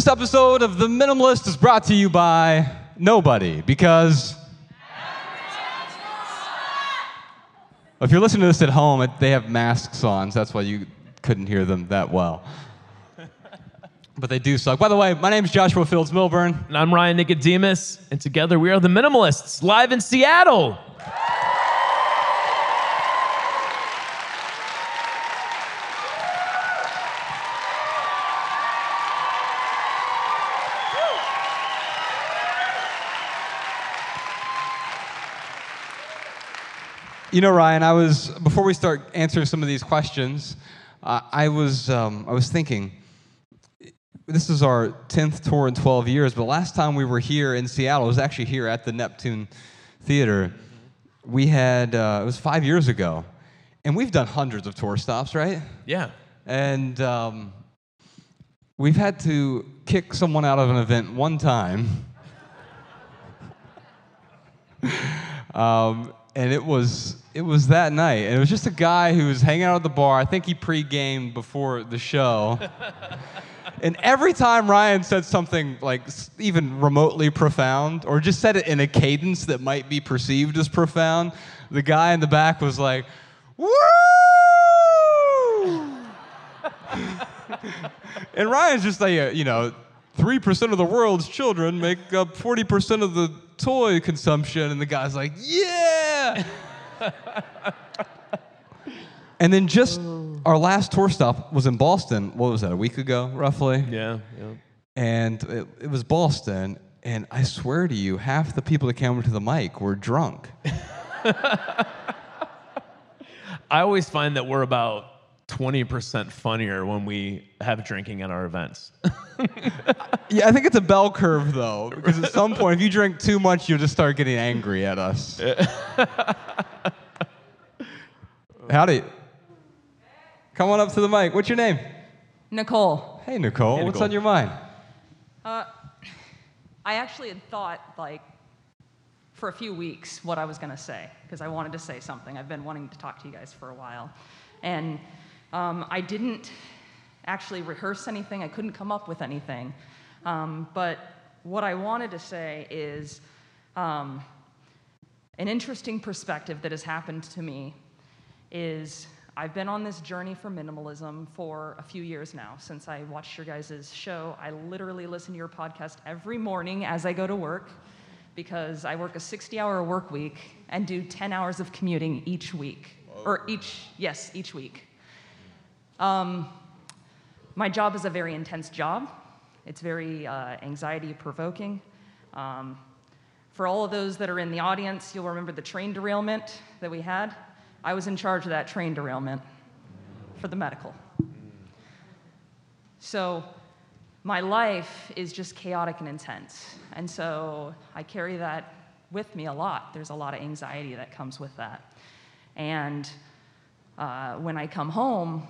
This episode of The Minimalist is brought to you by nobody because. If you're listening to this at home, they have masks on, so that's why you couldn't hear them that well. but they do suck. By the way, my name is Joshua Fields Millburn. And I'm Ryan Nicodemus, and together we are the Minimalists, live in Seattle. You know, Ryan, I was before we start answering some of these questions, uh, I was um, I was thinking. This is our tenth tour in twelve years, but last time we were here in Seattle, it was actually here at the Neptune Theater. We had uh, it was five years ago, and we've done hundreds of tour stops, right? Yeah. And um, we've had to kick someone out of an event one time. um, and it was it was that night, and it was just a guy who was hanging out at the bar. I think he pre-gamed before the show. and every time Ryan said something like even remotely profound, or just said it in a cadence that might be perceived as profound, the guy in the back was like, "Woo!" and Ryan's just like, you know, three percent of the world's children make up forty percent of the toy consumption, and the guy's like, yeah. and then just our last tour stop was in Boston. What was that? A week ago, roughly. Yeah. Yeah. And it, it was Boston, and I swear to you, half the people that came over to the mic were drunk. I always find that we're about 20% funnier when we have drinking at our events. Yeah, I think it's a bell curve though, because at some point, if you drink too much, you'll just start getting angry at us. Howdy. Come on up to the mic. What's your name? Nicole, Hey, Nicole. Hey, What's Nicole. on your mind? Uh, I actually had thought, like, for a few weeks what I was going to say, because I wanted to say something. I've been wanting to talk to you guys for a while. And um, I didn't actually rehearse anything, I couldn't come up with anything. Um, but what I wanted to say is um, an interesting perspective that has happened to me is I've been on this journey for minimalism for a few years now since I watched your guys' show. I literally listen to your podcast every morning as I go to work because I work a 60 hour work week and do 10 hours of commuting each week. Or each, yes, each week. Um, my job is a very intense job. It's very uh, anxiety provoking. Um, for all of those that are in the audience, you'll remember the train derailment that we had. I was in charge of that train derailment for the medical. So my life is just chaotic and intense. And so I carry that with me a lot. There's a lot of anxiety that comes with that. And uh, when I come home,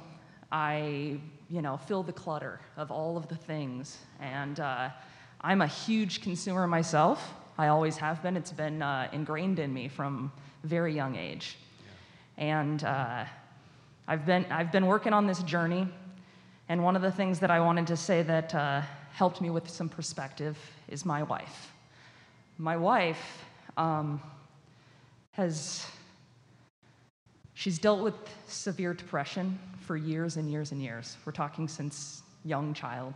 I, you know, feel the clutter of all of the things. And uh, I'm a huge consumer myself. I always have been. It's been uh, ingrained in me from very young age. And uh, I've, been, I've been working on this journey. And one of the things that I wanted to say that uh, helped me with some perspective is my wife. My wife um, has She's dealt with severe depression for years and years and years. We're talking since young child.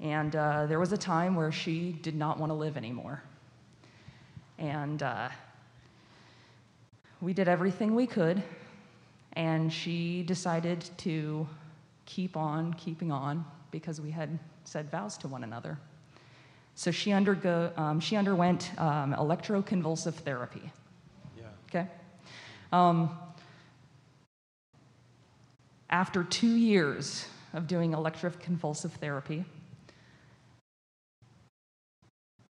And uh, there was a time where she did not want to live anymore. And uh, we did everything we could, and she decided to keep on keeping on because we had said vows to one another. So she, undergo, um, she underwent um, electroconvulsive therapy. Yeah. Okay? Um, after two years of doing electroconvulsive therapy,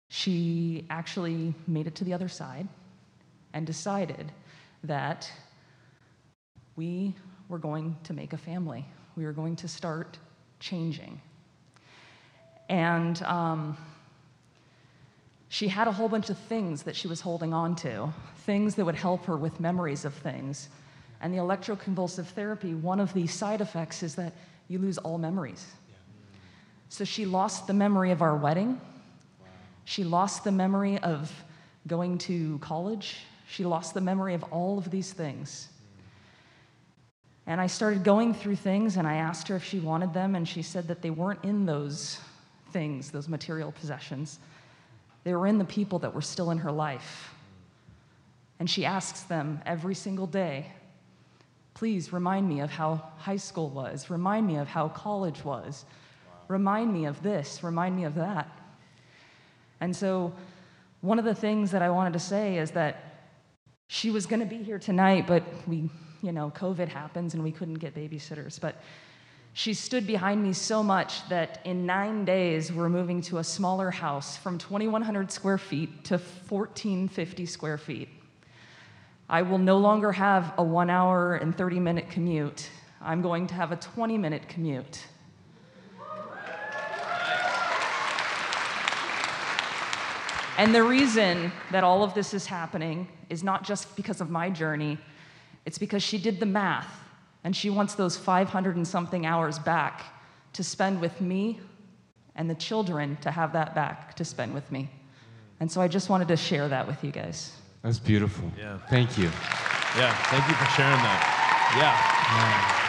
she actually made it to the other side and decided that we were going to make a family. We were going to start changing. And um, she had a whole bunch of things that she was holding on to, things that would help her with memories of things. And the electroconvulsive therapy, one of the side effects is that you lose all memories. So she lost the memory of our wedding. She lost the memory of going to college. She lost the memory of all of these things. Hmm. And I started going through things and I asked her if she wanted them, and she said that they weren't in those things, those material possessions. They were in the people that were still in her life. Hmm. And she asks them every single day, please remind me of how high school was, remind me of how college was, remind me of this, remind me of that. And so, one of the things that I wanted to say is that she was going to be here tonight, but we, you know, COVID happens and we couldn't get babysitters. But she stood behind me so much that in nine days, we're moving to a smaller house from 2,100 square feet to 1,450 square feet. I will no longer have a one hour and 30 minute commute. I'm going to have a 20 minute commute. And the reason that all of this is happening is not just because of my journey, it's because she did the math and she wants those 500 and something hours back to spend with me and the children to have that back to spend with me. And so I just wanted to share that with you guys. That's beautiful. Yeah. Thank you. Yeah, thank you for sharing that. Yeah.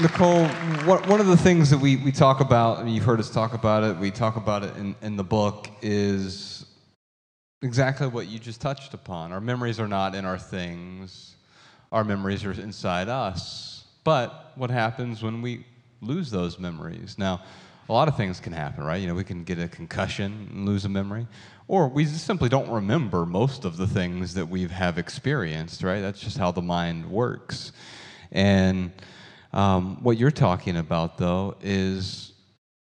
Nicole, what, one of the things that we, we talk about, and you've heard us talk about it, we talk about it in, in the book, is exactly what you just touched upon. Our memories are not in our things, our memories are inside us. But what happens when we lose those memories? Now, a lot of things can happen, right? You know, we can get a concussion and lose a memory, or we simply don't remember most of the things that we have experienced, right? That's just how the mind works. And um, what you're talking about, though, is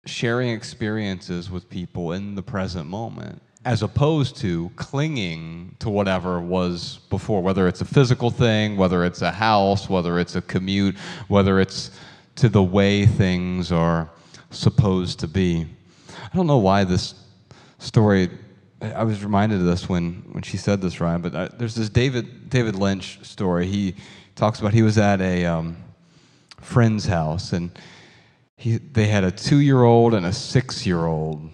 sharing experiences with people in the present moment, as opposed to clinging to whatever was before, whether it's a physical thing, whether it's a house, whether it's a commute, whether it's to the way things are supposed to be. I don't know why this story. I was reminded of this when, when she said this, Ryan. But I, there's this David David Lynch story. He talks about he was at a um, friend's house, and he, they had a two-year-old and a six-year-old,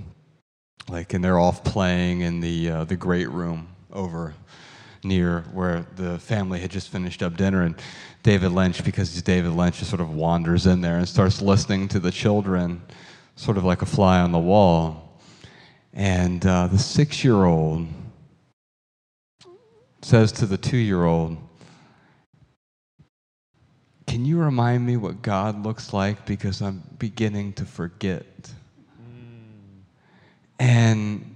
like, and they're off playing in the uh, the great room over near where the family had just finished up dinner, and David Lynch, because David Lynch, just sort of wanders in there and starts listening to the children, sort of like a fly on the wall, and uh, the six-year-old says to the two-year-old can you remind me what God looks like? Because I'm beginning to forget. Mm. And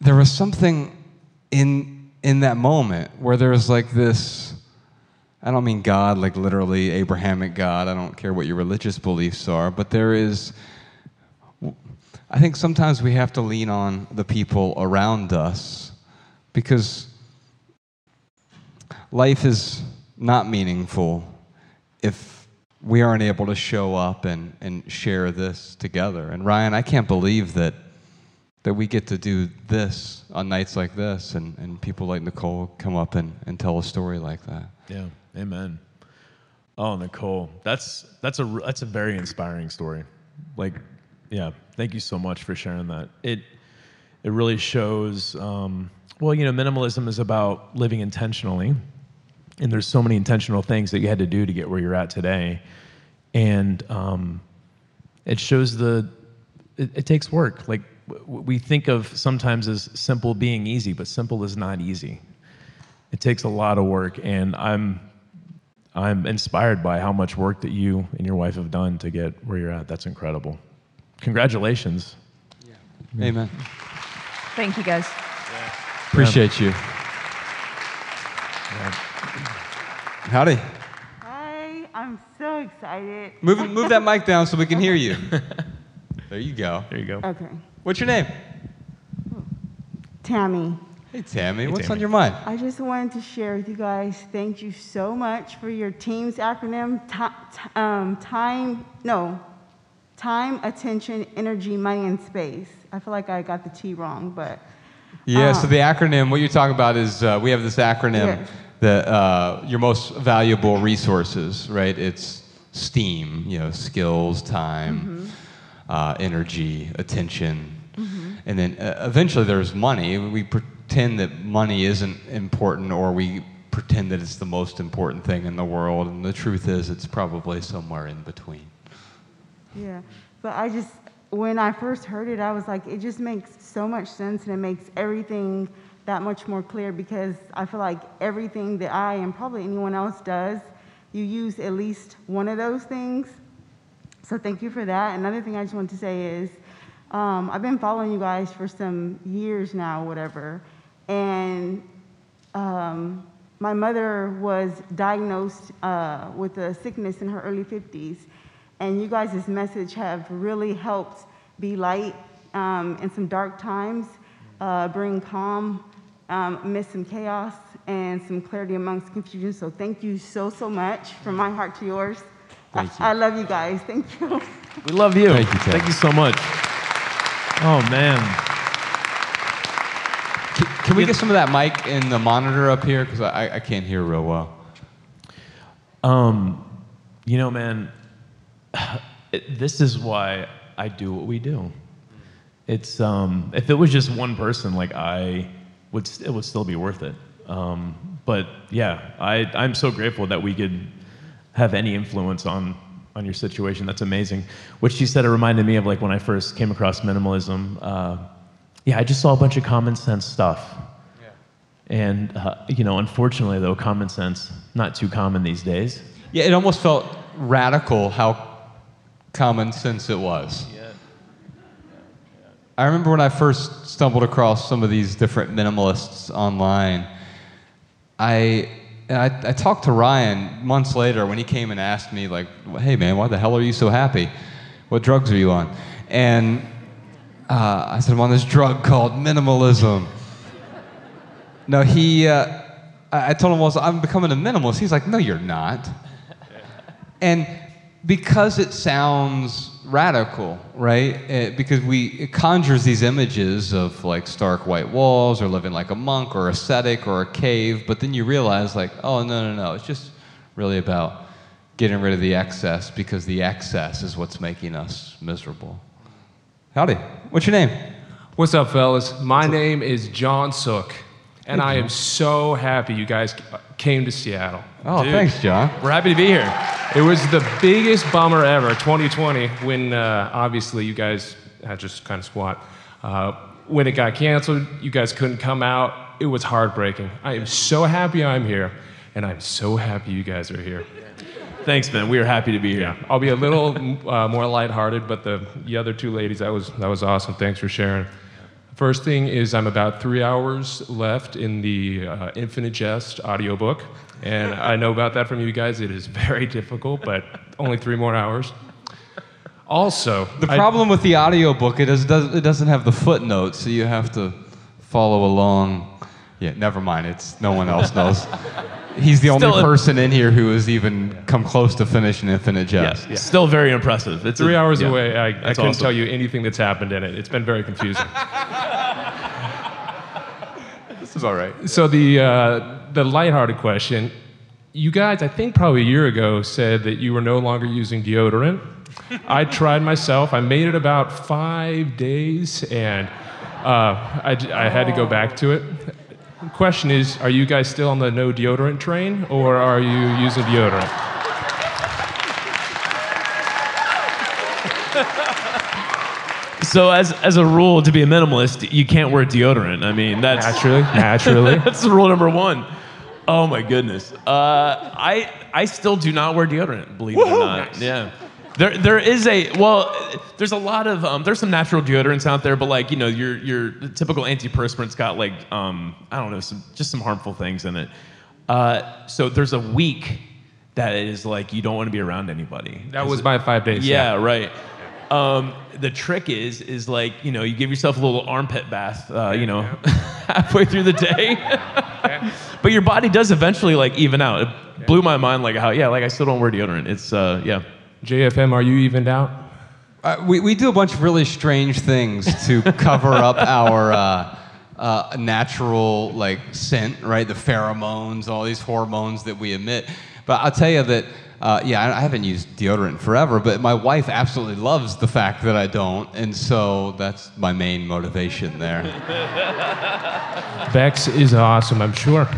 there was something in, in that moment where there was like this I don't mean God like literally Abrahamic God. I don't care what your religious beliefs are, but there is. I think sometimes we have to lean on the people around us because life is not meaningful if we aren't able to show up and, and share this together. And Ryan, I can't believe that that we get to do this on nights like this and, and people like Nicole come up and, and tell a story like that. Yeah. Amen. Oh, Nicole, that's that's a that's a very inspiring story. Like, yeah, thank you so much for sharing that. It it really shows. Um, well, you know, minimalism is about living intentionally, and there's so many intentional things that you had to do to get where you're at today and um, it shows the it, it, takes work like we think of sometimes as simple being easy but simple is not easy it takes a lot of work and i'm i'm inspired by how much work that you and your wife have done to get where you're at that's incredible congratulations yeah. amen thank you guys yeah. appreciate yeah. you yeah. Howdy. Hi, I'm so excited. Move, move that mic down so we can hear you. There you go. There you go. Okay. What's your name? Tammy. Hey, Tammy. Hey, What's Tammy. on your mind? I just wanted to share with you guys. Thank you so much for your team's acronym. um, time, no, time, attention, energy, money, and space. I feel like I got the T wrong, but Yeah, so the acronym, what you're talking about is uh, we have this acronym Yeah. that uh, your most valuable resources, right? It's STEAM, you know, skills, time, uh, energy, attention. And then uh, eventually there's money. We pretend that money isn't important or we pretend that it's the most important thing in the world. And the truth is, it's probably somewhere in between. Yeah, but I just, when I first heard it, I was like, it just makes so much sense and it makes everything that much more clear because I feel like everything that I and probably anyone else does, you use at least one of those things. So thank you for that. Another thing I just want to say is, um, I've been following you guys for some years now, whatever, and um, my mother was diagnosed uh, with a sickness in her early 50s, and you guys' message have really helped be light um, in some dark times, uh, bring calm um, amidst some chaos, and some clarity amongst confusion. So thank you so, so much from my heart to yours. Thank I, I love you guys. Thank you. We love you. Thank you, Ted. Thank you so much. Oh man. Can, we get some of that mic in the monitor up here? Because I, I can't hear real well. Um, you know, man, it, this is why I do what we do. It's um, if it was just one person, like I would, st- it would still be worth it. Um, but yeah, I, I'm so grateful that we could have any influence on on your situation. That's amazing. What you said, it reminded me of like when I first came across minimalism. Uh, yeah, I just saw a bunch of common sense stuff. And uh, you know, unfortunately, though, common sense not too common these days. Yeah, it almost felt radical how common sense it was. I remember when I first stumbled across some of these different minimalists online. I and I, I talked to Ryan months later when he came and asked me like, "Hey man, why the hell are you so happy? What drugs are you on?" And uh, I said, "I'm on this drug called minimalism." No, he. Uh, I told him, "Well, I'm becoming a minimalist." He's like, "No, you're not." And because it sounds radical, right? It, because we it conjures these images of like stark white walls or living like a monk or ascetic or a cave, but then you realize like, oh no no no, it's just really about getting rid of the excess because the excess is what's making us miserable. Howdy. What's your name? What's up, fellas? My name is John Sook, and I am so happy you guys came to Seattle. Oh, Dude, thanks, John. We're happy to be here. It was the biggest bummer ever, 2020, when uh, obviously you guys had just kind of squat. Uh, when it got canceled, you guys couldn't come out. It was heartbreaking. I am so happy I'm here, and I'm so happy you guys are here. Thanks, man. We are happy to be here. I'll be a little uh, more lighthearted, but the, the other two ladies, that was, that was awesome. Thanks for sharing. First thing is, I'm about three hours left in the uh, Infinite Jest audiobook, and I know about that from you guys. It is very difficult, but only three more hours. Also, The I- problem with the audiobook, it, is, does, it doesn't have the footnotes, so you have to follow along. Yeah, never mind. It's no one else knows. He's the only a- person in here who has even come close to finishing Infinite Jest. Yes, Jest. still very impressive. It's three a- hours yeah, away, I, I that's couldn't awesome. tell you anything that's happened in it. It's been very confusing. This is all right. So the uh, the lighthearted question, you guys, I think probably a year ago said that you were no longer using deodorant. I tried myself. I made it about five days, and uh, I, j- I had to go back to it. Question is, are you guys still on the no deodorant train, or are you using deodorant? So, as as a rule, to be a minimalist, you can't wear deodorant. I mean, that's Naturally, naturally. that's rule number one. Oh my goodness. Uh, I I still do not wear deodorant. Believe it or not. Yeah. There, there is a well. There's a lot of um, there's some natural deodorants out there, but like you know your your typical antiperspirant's got like um, I don't know some just some harmful things in it. Uh, so there's a week that is like you don't want to be around anybody. That was my five days. Yeah, right. Um, the trick is, is like you know, you give yourself a little armpit bath, uh, you know, halfway through the day. but your body does eventually like even out. It blew my mind, like how yeah, like I still don't wear deodorant. It's uh, yeah. JFM, are you evened out? Uh, we, we do a bunch of really strange things to cover up our uh, uh, natural like scent, right? The pheromones, all these hormones that we emit. But I'll tell you that, uh, yeah, I I haven't used deodorant forever, but my wife absolutely loves the fact that I don't, and so that's my main motivation there. Bex is awesome, I'm sure.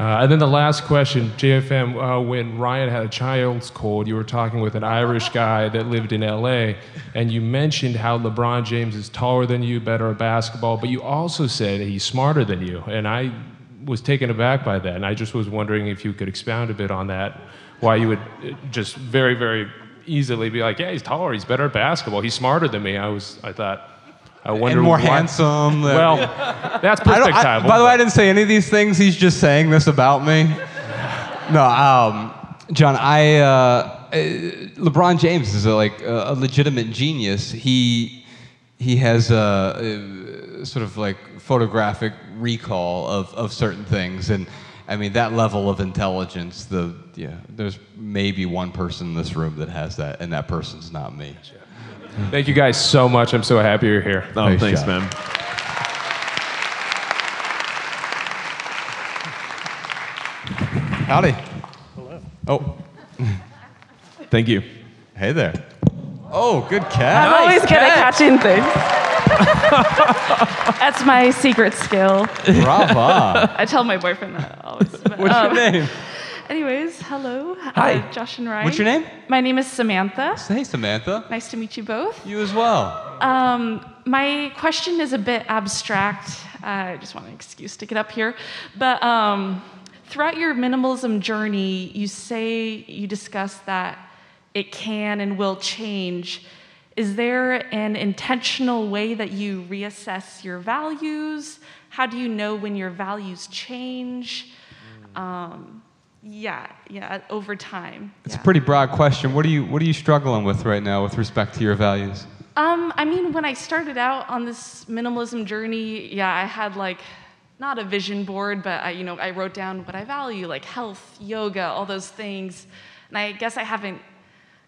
Uh, and then the last question, JFM, uh, when Ryan had a child's cold, you were talking with an Irish guy that lived in LA, and you mentioned how LeBron James is taller than you, better at basketball, but you also said he's smarter than you. And I was taken aback by that, and I just was wondering if you could expound a bit on that, why you would uh, just very, very easily be like, yeah, he's taller, he's better at basketball, he's smarter than me. I was, I thought, I wonder and more why- handsome. than- Well, that's I perspective. by the way, I didn't say any of these things. He's just saying this about me. No, um, John, I uh, uh, LeBron James is a, like a, a legitimate genius. He he has a, a sort of like photographic recall of, of certain things, and I mean that level of intelligence. The yeah, there's maybe one person in this room that has that, and that person's not me. Thank you guys so much. I'm so happy you're here. Oh, Nice thanks, job. man. Howdy. Hello. Oh, Thank you. hey there. Oh, good cat. I'm always good at catching things. That's my secret skill. Brava. I tell my boyfriend that always. but, What's um, your name? Anyways, hello. Hi. Uh, Josh and Ryan. What's your name? My name is Samantha. Hey, Samantha. Nice to meet you both. You as well. Um, my question is a bit abstract. I just want an excuse to get up here. But um, throughout your minimalism journey, you say you discuss that it can and will change. Is there an intentional way that you reassess your values? How do you know when your values change? Um, yeah, yeah, over time. It's yeah. a pretty broad question. What are you What are you struggling with right now with respect to your values? Um, I mean, when I started out on this minimalism journey, yeah, I had like not a vision board, but I, you know, I wrote down what I value, like health, yoga, all those things. And I guess I haven't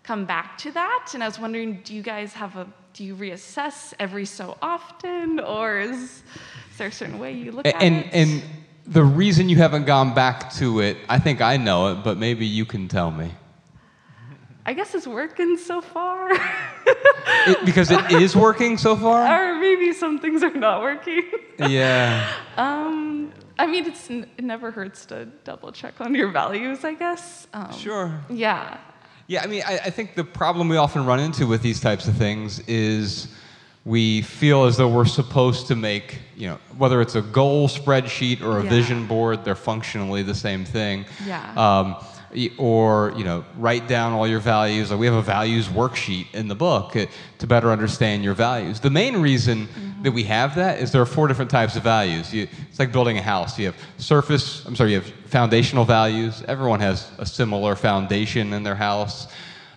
come back to that. And I was wondering, do you guys have a, do you reassess every so often, or is, is there a certain way you look A- at And it? and the reason you haven't gone back to it, I think I know it, but maybe you can tell me. I guess it's working so far, It, because it is working so far. or maybe some things are not working. Yeah. Um, I mean, it's, n- it never hurts to double check on your values, I guess. Um, Sure. Yeah. Yeah, I mean, I, I think the problem we often run into with these types of things is we feel as though we're supposed to make, you know, whether it's a goal spreadsheet or a Yeah. vision board, they're functionally the same thing. Yeah. Um, or, you know, write down all your values. Like we have a values worksheet in the book uh, to better understand your values. The main reason that we have that is there are four different types of values. You, it's like building a house. You have surface, I'm sorry, you have foundational values. Everyone has a similar foundation in their house.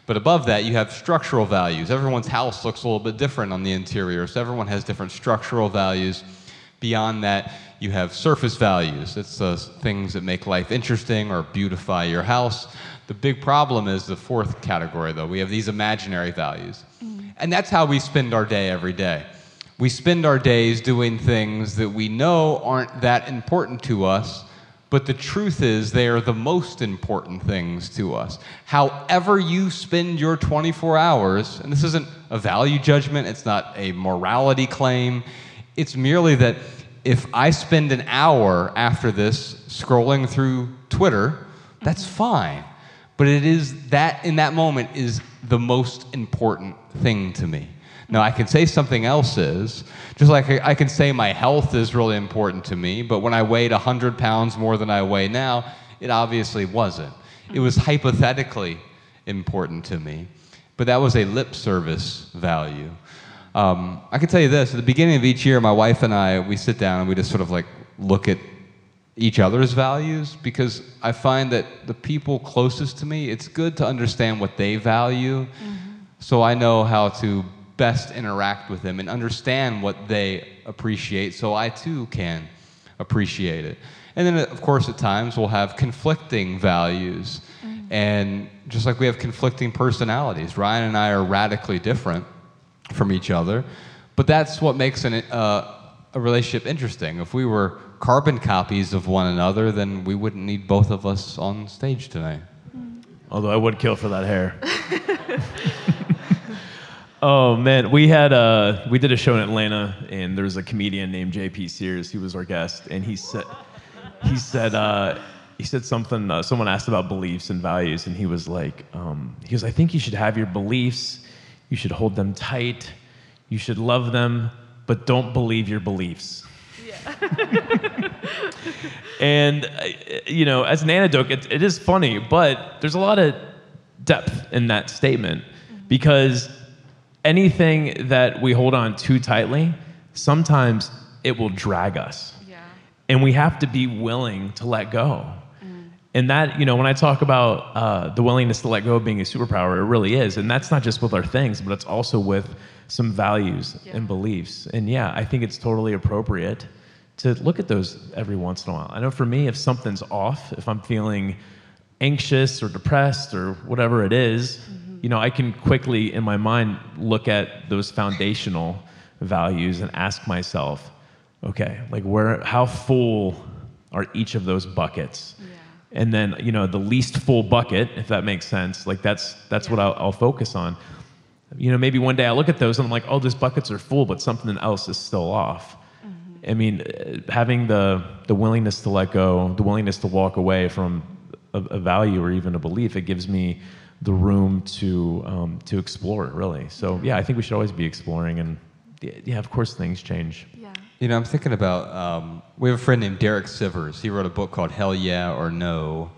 But above that, you have structural values. Everyone's house looks a little bit different on the interior, so everyone has different structural values. Beyond that, you have surface values. It's the things that make life interesting or beautify your house. The big problem is the fourth category, though. We have these imaginary values. Mm. And that's how we spend our day every day. We spend our days doing things that we know aren't that important to us, but the truth is, they are the most important things to us. However, you spend your 24 hours, and this isn't a value judgment, it's not a morality claim, it's merely that if I spend an hour after this scrolling through Twitter, that's fine. But it is that, in that moment, is the most important thing to me. Now, I can say something else is, just like I can say my health is really important to me, but when I weighed 100 pounds more than I weigh now, it obviously wasn't. It was hypothetically important to me, but that was a lip service value. Um, I can tell you this at the beginning of each year, my wife and I, we sit down and we just sort of like look at each other's values because I find that the people closest to me, it's good to understand what they value so I know how to best interact with them and understand what they appreciate so I too can appreciate it. And then, of course, at times we'll have conflicting values. And just like we have conflicting personalities, Ryan and I are radically different from each other. But that's what makes an, uh, a relationship interesting. If we were carbon copies of one another, then we wouldn't need both of us on stage tonight. Although I would kill for that hair. oh man, we had a we did a show in Atlanta, and there was a comedian named J.P. Sears. He was our guest, and he said he said uh, he said something. Uh, someone asked about beliefs and values, and he was like, um, he goes, I think you should have your beliefs. You should hold them tight. You should love them, but don't believe your beliefs. Yeah. And, uh, you know, as an anecdote, it, it is funny, but there's a lot of depth in that statement because anything that we hold on too tightly, sometimes it will drag us. Yeah. And we have to be willing to let go. And that, you know, when I talk about uh, the willingness to let go being a superpower, it really is. And that's not just with our things, but it's also with some values Yeah. and beliefs. And yeah, I think it's totally appropriate to look at those every once in a while. I know for me, if something's off, if I'm feeling anxious or depressed or whatever it is, you know, I can quickly in my mind look at those foundational values and ask myself, okay, like where, how full are each of those buckets? And then, you know, the least full bucket, if that makes sense, like that's that's what I'll, I'll focus on. You know, maybe one day I look at those and I'm like, oh, these buckets are full, but something else is still off. Mm-hmm. I mean, having the the willingness to let go, the willingness to walk away from a, a value or even a belief, it gives me the room to um, to explore. Really, so yeah, I think we should always be exploring. And yeah, yeah, of course, things change. Yeah. You know, I'm thinking about, um, we have a friend named Derek Sivers. He wrote a book called Hell Yeah or No.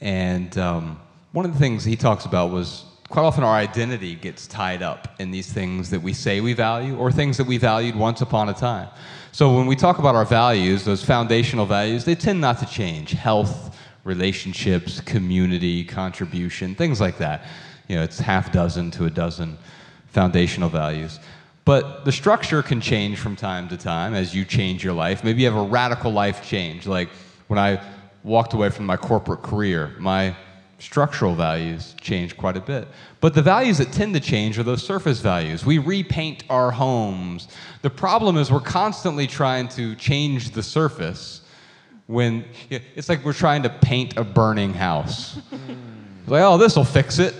And um, one of the things he talks about was quite often our identity gets tied up in these things that we say we value or things that we valued once upon a time. So when we talk about our values, those foundational values, they tend not to change. Health, relationships, community, contribution, things like that. You know, it's half dozen to a dozen foundational values. But the structure can change from time to time as you change your life. Maybe you have a radical life change. Like when I walked away from my corporate career, my structural values changed quite a bit. But the values that tend to change are those surface values. We repaint our homes. The problem is we're constantly trying to change the surface when it's like we're trying to paint a burning house. Like, oh, this will fix it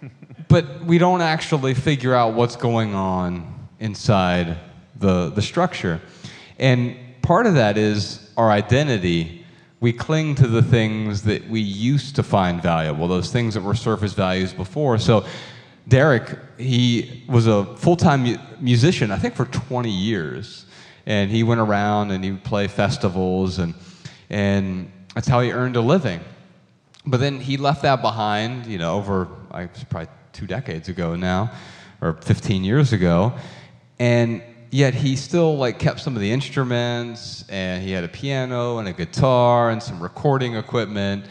but we don't actually figure out what's going on inside the, the structure. And part of that is our identity. We cling to the things that we used to find valuable, those things that were surface values before. So, Derek, he was a full time mu- musician, I think, for 20 years. And he went around and he would play festivals, and, and that's how he earned a living. But then he left that behind, you know, over I was probably two decades ago now, or 15 years ago, and yet he still like kept some of the instruments, and he had a piano and a guitar and some recording equipment,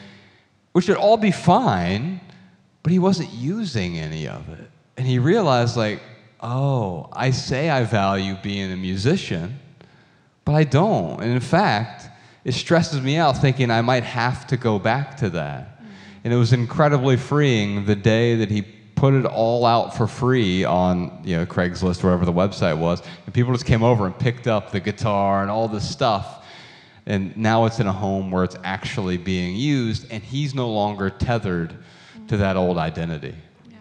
which would all be fine, but he wasn't using any of it. And he realized like, oh, I say I value being a musician, but I don't. And in fact, it stresses me out thinking I might have to go back to that. And it was incredibly freeing the day that he put it all out for free on you know Craigslist, wherever the website was, and people just came over and picked up the guitar and all this stuff. And now it's in a home where it's actually being used, and he's no longer tethered to that old identity. Yeah.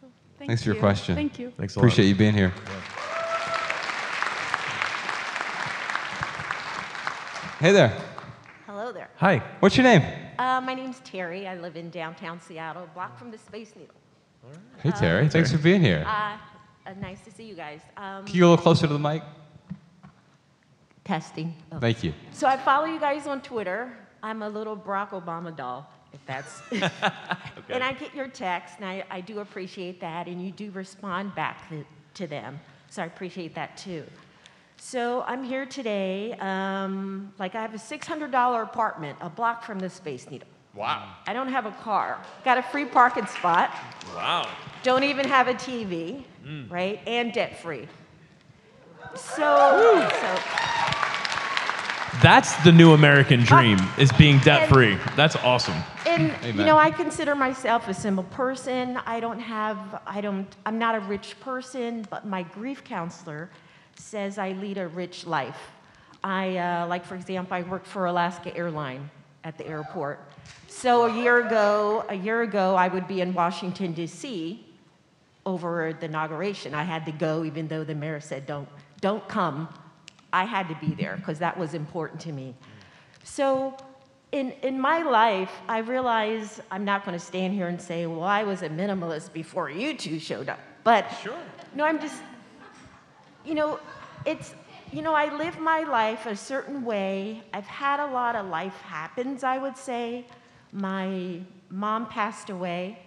Cool. Thank Thanks for your question. Thank you. Thanks a lot. Appreciate you being here. Hey there. Hello there. Hi. What's your name? Uh, my name's Terry. I live in downtown Seattle, a block from the Space Needle. Hey Terry. Thanks for being here. Uh, uh, nice to see you guys. Um, Can you go a little closer to the mic? testing. Oh. Thank you. So I follow you guys on Twitter. I'm a little Barack Obama doll, if that's. okay. And I get your texts, and I, I do appreciate that, and you do respond back th- to them. So I appreciate that too. So I'm here today. Um, like I have a $600 apartment, a block from the Space Needle. Wow. I don't have a car. Got a free parking spot. Wow. Don't even have a TV, right? And debt free. So, so That's the new American dream is being debt free. That's awesome. and you know, I consider myself a simple person. I don't have, I don't, I'm not a rich person, but my grief counselor says I lead a rich life. I, uh, like, for example, I worked for Alaska Airline at the airport. So a year ago, a year ago, I would be in Washington, D.C. over the inauguration. I had to go, even though the mayor said, don't, don't come. I had to be there because that was important to me. So in, in my life, I realize I'm not going to stand here and say, well, I was a minimalist before you two showed up. But sure. no, I'm just, you know, it's, you know, I live my life a certain way. I've had a lot of life happens, I would say. My mom passed away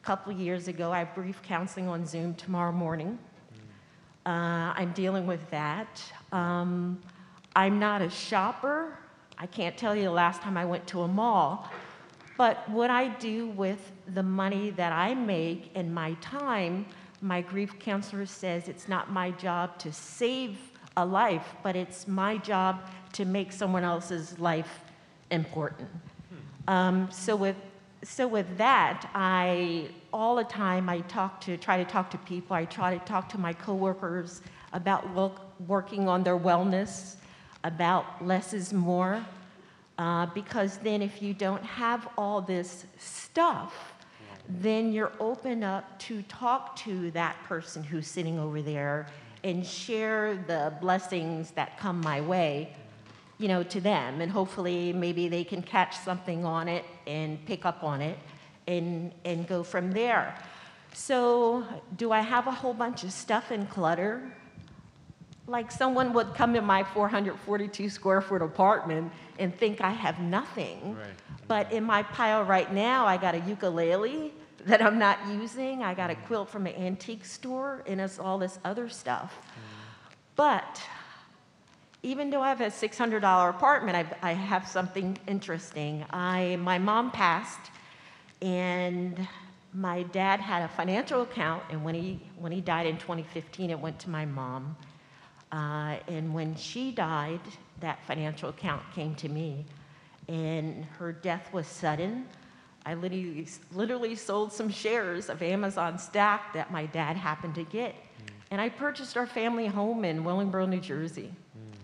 a couple years ago. I have brief counseling on Zoom tomorrow morning. Uh, I'm dealing with that. Um, I'm not a shopper. I can't tell you the last time I went to a mall. But what I do with the money that I make and my time, my grief counselor says it's not my job to save a life, but it's my job to make someone else's life important. Um, so with so with that, I all the time I talk to try to talk to people. I try to talk to my coworkers about work, working on their wellness, about less is more, uh, because then if you don't have all this stuff, then you're open up to talk to that person who's sitting over there and share the blessings that come my way, you know, to them. And hopefully maybe they can catch something on it and pick up on it and, and go from there. So, do I have a whole bunch of stuff and clutter? Like someone would come in my 442 square foot apartment and think I have nothing. Right. But in my pile right now, I got a ukulele that I'm not using. I got a quilt from an antique store, and it's all this other stuff. But even though I have a $600 apartment, I've, I have something interesting. I, my mom passed, and my dad had a financial account, and when he, when he died in 2015, it went to my mom. Uh, and when she died, that financial account came to me, and her death was sudden. I literally, literally sold some shares of Amazon stock that my dad happened to get. Mm. And I purchased our family home in Willingboro, New Jersey. Mm.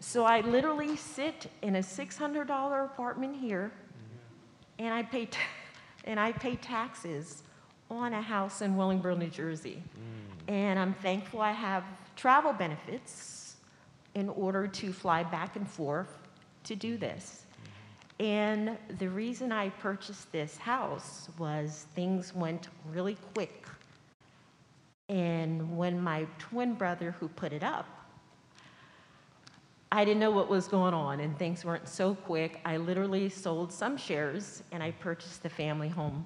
So I literally sit in a $600 apartment here, mm. and I pay, t- and I pay taxes on a house in Willingboro, New Jersey. And I'm thankful I have travel benefits in order to fly back and forth to do this. And the reason I purchased this house was things went really quick. And when my twin brother, who put it up, I didn't know what was going on, and things weren't so quick. I literally sold some shares and I purchased the family home.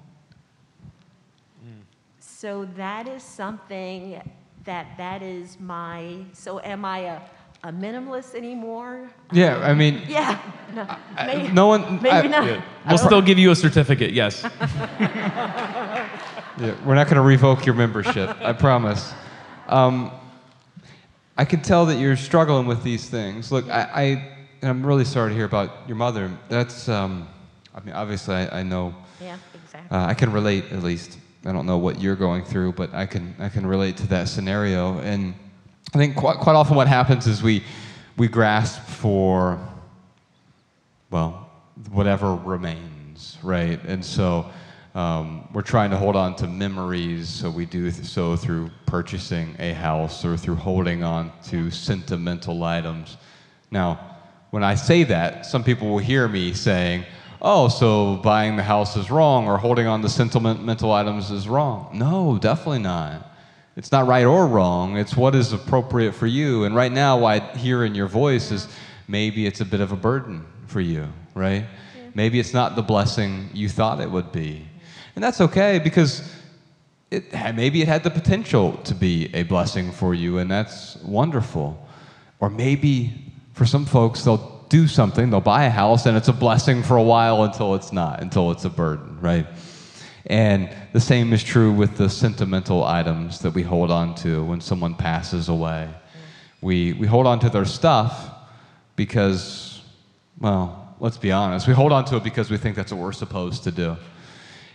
Mm. So that is something that that is my. So am I a a minimalist anymore. Yeah, I mean. Yeah. No, maybe, no one. Maybe I, not. Yeah. We'll still give you a certificate. Yes. yeah, we're not going to revoke your membership. I promise. Um, I can tell that you're struggling with these things. Look, I, I am really sorry to hear about your mother. That's. Um, I mean, obviously, I, I know. Yeah, exactly. Uh, I can relate at least. I don't know what you're going through, but I can I can relate to that scenario and. I think quite, quite often what happens is we, we grasp for, well, whatever remains, right? And so um, we're trying to hold on to memories, so we do so through purchasing a house or through holding on to sentimental items. Now, when I say that, some people will hear me saying, oh, so buying the house is wrong or holding on to sentimental items is wrong. No, definitely not. It's not right or wrong, it's what is appropriate for you. And right now, what I hear in your voice is maybe it's a bit of a burden for you, right? Yeah. Maybe it's not the blessing you thought it would be. And that's okay because it, maybe it had the potential to be a blessing for you, and that's wonderful. Or maybe for some folks, they'll do something, they'll buy a house, and it's a blessing for a while until it's not, until it's a burden, right? And the same is true with the sentimental items that we hold on to when someone passes away. We, we hold on to their stuff because, well, let's be honest, we hold on to it because we think that's what we're supposed to do.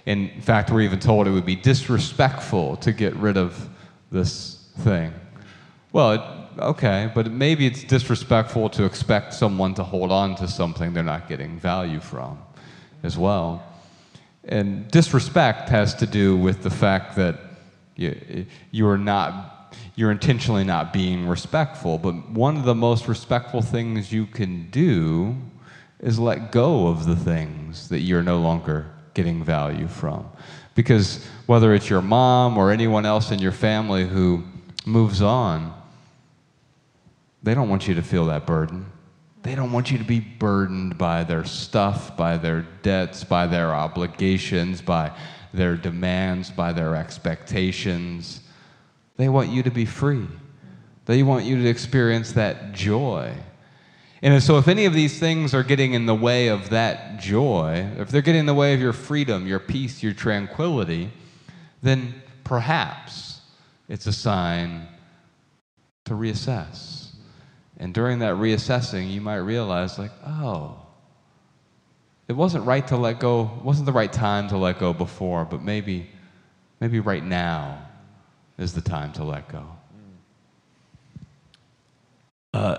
In fact, we're even told it would be disrespectful to get rid of this thing. Well, it, okay, but maybe it's disrespectful to expect someone to hold on to something they're not getting value from as well. And disrespect has to do with the fact that you, you're not, you're intentionally not being respectful. But one of the most respectful things you can do is let go of the things that you're no longer getting value from. Because whether it's your mom or anyone else in your family who moves on, they don't want you to feel that burden. They don't want you to be burdened by their stuff, by their debts, by their obligations, by their demands, by their expectations. They want you to be free. They want you to experience that joy. And so, if any of these things are getting in the way of that joy, if they're getting in the way of your freedom, your peace, your tranquility, then perhaps it's a sign to reassess. And during that reassessing, you might realize, like, oh, it wasn't right to let go, wasn't the right time to let go before, but maybe, maybe right now is the time to let go. Uh,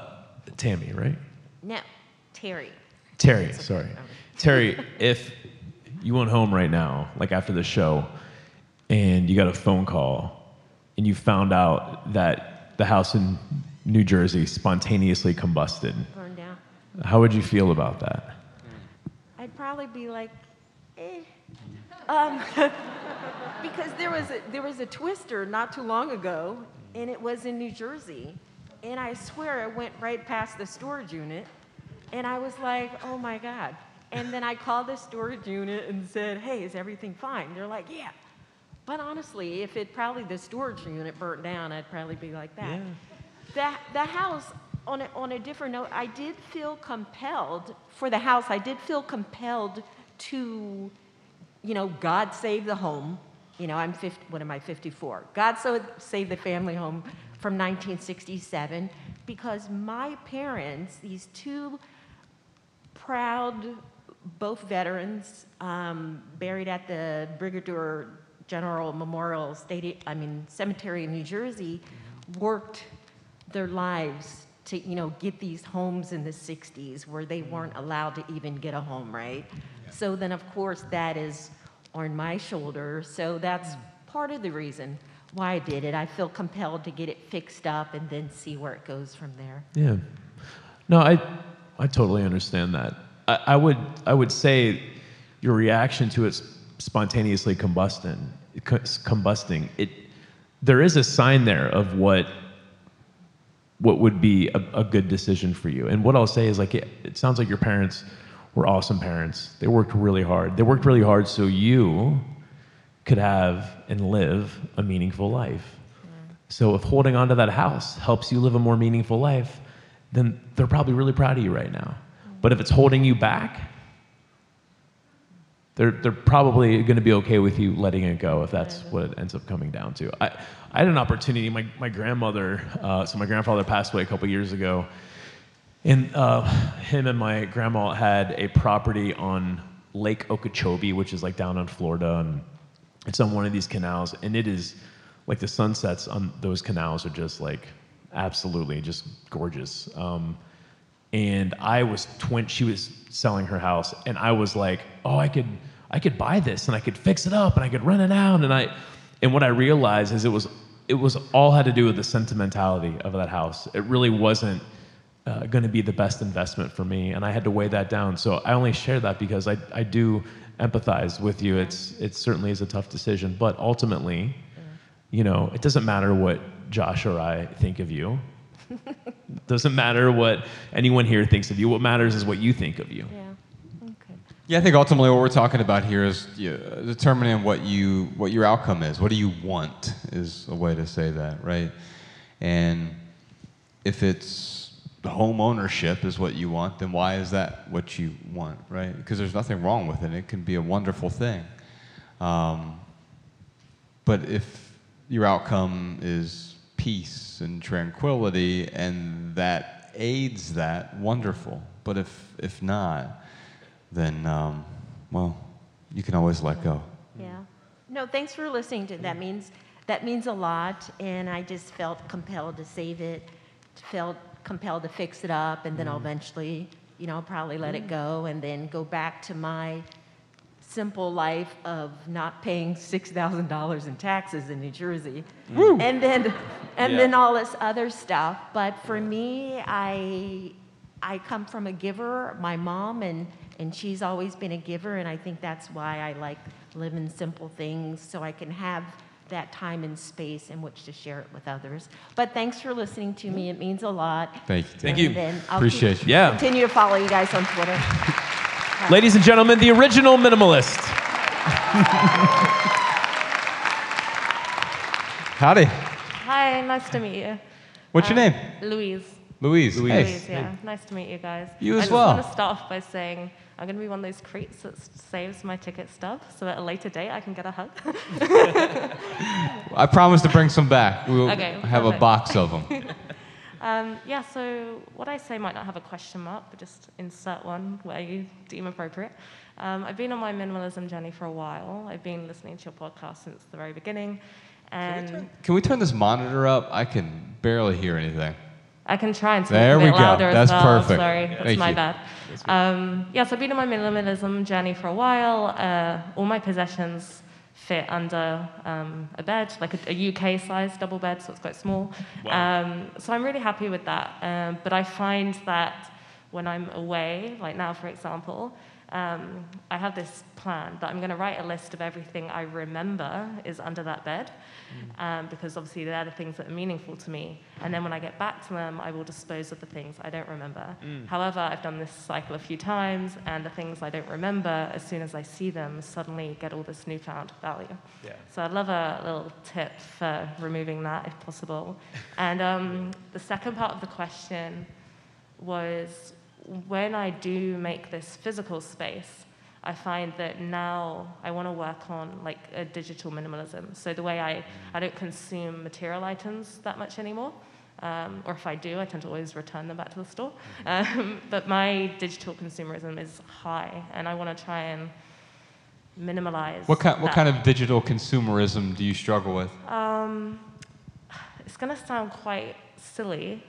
Tammy, right? No, Terry. Terry, sorry. Terry, if you went home right now, like after the show, and you got a phone call, and you found out that the house in New Jersey spontaneously combusted, Burned down. how would you feel about that? I'd probably be like, eh. Um, because there was a, there was a twister not too long ago, and it was in New Jersey, and I swear I went right past the storage unit, and I was like, oh my god. And then I called the storage unit and said, hey, is everything fine? They're like, yeah. But honestly, if it probably the storage unit burnt down, I'd probably be like that. The, the house, on a, on a different note, I did feel compelled, for the house, I did feel compelled to, you know, God save the home. You know, I'm 50, what am I, 54? God so, save the family home from 1967 because my parents, these two proud, both veterans, um, buried at the Brigadier General Memorial Stadium, I mean, Cemetery in New Jersey, worked their lives to, you know, get these homes in the 60s where they weren't mm. allowed to even get a home, right? So then, of course, that is on my shoulder. So that's mm. part of the reason why I did it. I feel compelled to get it fixed up and then see where it goes from there. Yeah. No, I, I totally understand that. I, I would, I would say your reaction to it spontaneously combusting, combusting, it, there is a sign there of what, what would be a, a good decision for you. And what I'll say is like, it, it sounds like your parents were awesome parents. They worked really hard. They worked really hard so you could have and live a meaningful life. So if holding on to that house helps you live a more meaningful life, then they're probably really proud of you right now. Mm-hmm. But if it's holding you back, they're, they're probably going to be okay with you letting it go if that's what it ends up coming down to. I, I had an opportunity, my, my grandmother, uh, so my grandfather passed away a couple years ago, and uh, him and my grandma had a property on Lake Okeechobee, which is like down in Florida, and it's on one of these canals, and it is like the sunsets on those canals are just like absolutely just gorgeous. Um, and I was twin. She was selling her house, and I was like, "Oh, I could, I could buy this, and I could fix it up, and I could rent it out." And I, and what I realized is it was, it was all had to do with the sentimentality of that house. It really wasn't uh, going to be the best investment for me, and I had to weigh that down. So I only share that because I, I do empathize with you. It's, it certainly is a tough decision, but ultimately, you know, it doesn't matter what Josh or I think of you. doesn't matter what anyone here thinks of you. What matters is what you think of you. Yeah. Okay. Yeah, I think ultimately what we're talking about here is you determining what you what your outcome is. What do you want is a way to say that, right? And if it's home ownership is what you want, then why is that what you want, right? Because there's nothing wrong with it. It can be a wonderful thing. Um, but if your outcome is peace and tranquility and that aids that, wonderful. But if, if not, then, um, well, you can always let go. Yeah. No, thanks for listening to that. Means that means a lot, and I just felt compelled to save it. felt compelled to fix it up, and then Mm. I'll eventually, you know, probably let it go, and then go back to my simple life of not paying six thousand dollars in taxes in New Jersey, mm. and then and Yeah. then all this other stuff. But for me, I I come from a giver. My mom and and she's always been a giver, and I think that's why I like living simple things so I can have that time and space in which to share it with others. But thanks for listening to me. It means a lot. Thank you. Thank And you. then I'll Appreciate keep- you. Yeah. Continue to follow you guys on Twitter. Ladies and gentlemen, the original minimalist. Howdy. Hi, nice to meet you. What's your Um, name? Louise. Louise. Louise. Hey. Louise, yeah. Nice to meet you guys. You I as just well. want to start off by saying I'm going to be one of those creeps that saves my ticket stub so at a later date I can get a hug. I promise to bring some back. We'll Okay, have a box of them. um, yeah, so what I say might not have a question mark, but just insert one where you deem appropriate. Um, I've been on my minimalism journey for a while. I've been listening to your podcast since the very beginning. And Can we turn this monitor up? I can barely hear anything. I can try and talk There a we bit go. louder That's as well. perfect. Sorry, that's Thank my you. bad. Um, yes, I've been on my minimalism journey for a while. Uh, all my possessions fit under um, a bed, like a, a UK size double bed, so it's quite small. Um, so I'm really happy with that. Um, but I find that when I'm away, like now, for example, um, I have this plan that I'm going to write a list of everything I remember is under that bed, um, because obviously they're the things that are meaningful to me. And then when I get back to them, I will dispose of the things I don't remember. However, I've done this cycle a few times, and the things I don't remember, as soon as I see them, suddenly get all this newfound value. Yeah. So I'd love a little tip for removing that if possible. and um, the second part of the question was when I do make this physical space, I find that now I want to work on like a digital minimalism. So the way I, I don't consume material items that much anymore. Um, or if I do, I tend to always return them back to the store. Um, but my digital consumerism is high, and I want to try and minimalize. What kind, what kind of digital consumerism do you struggle with? Um, it's going to sound quite silly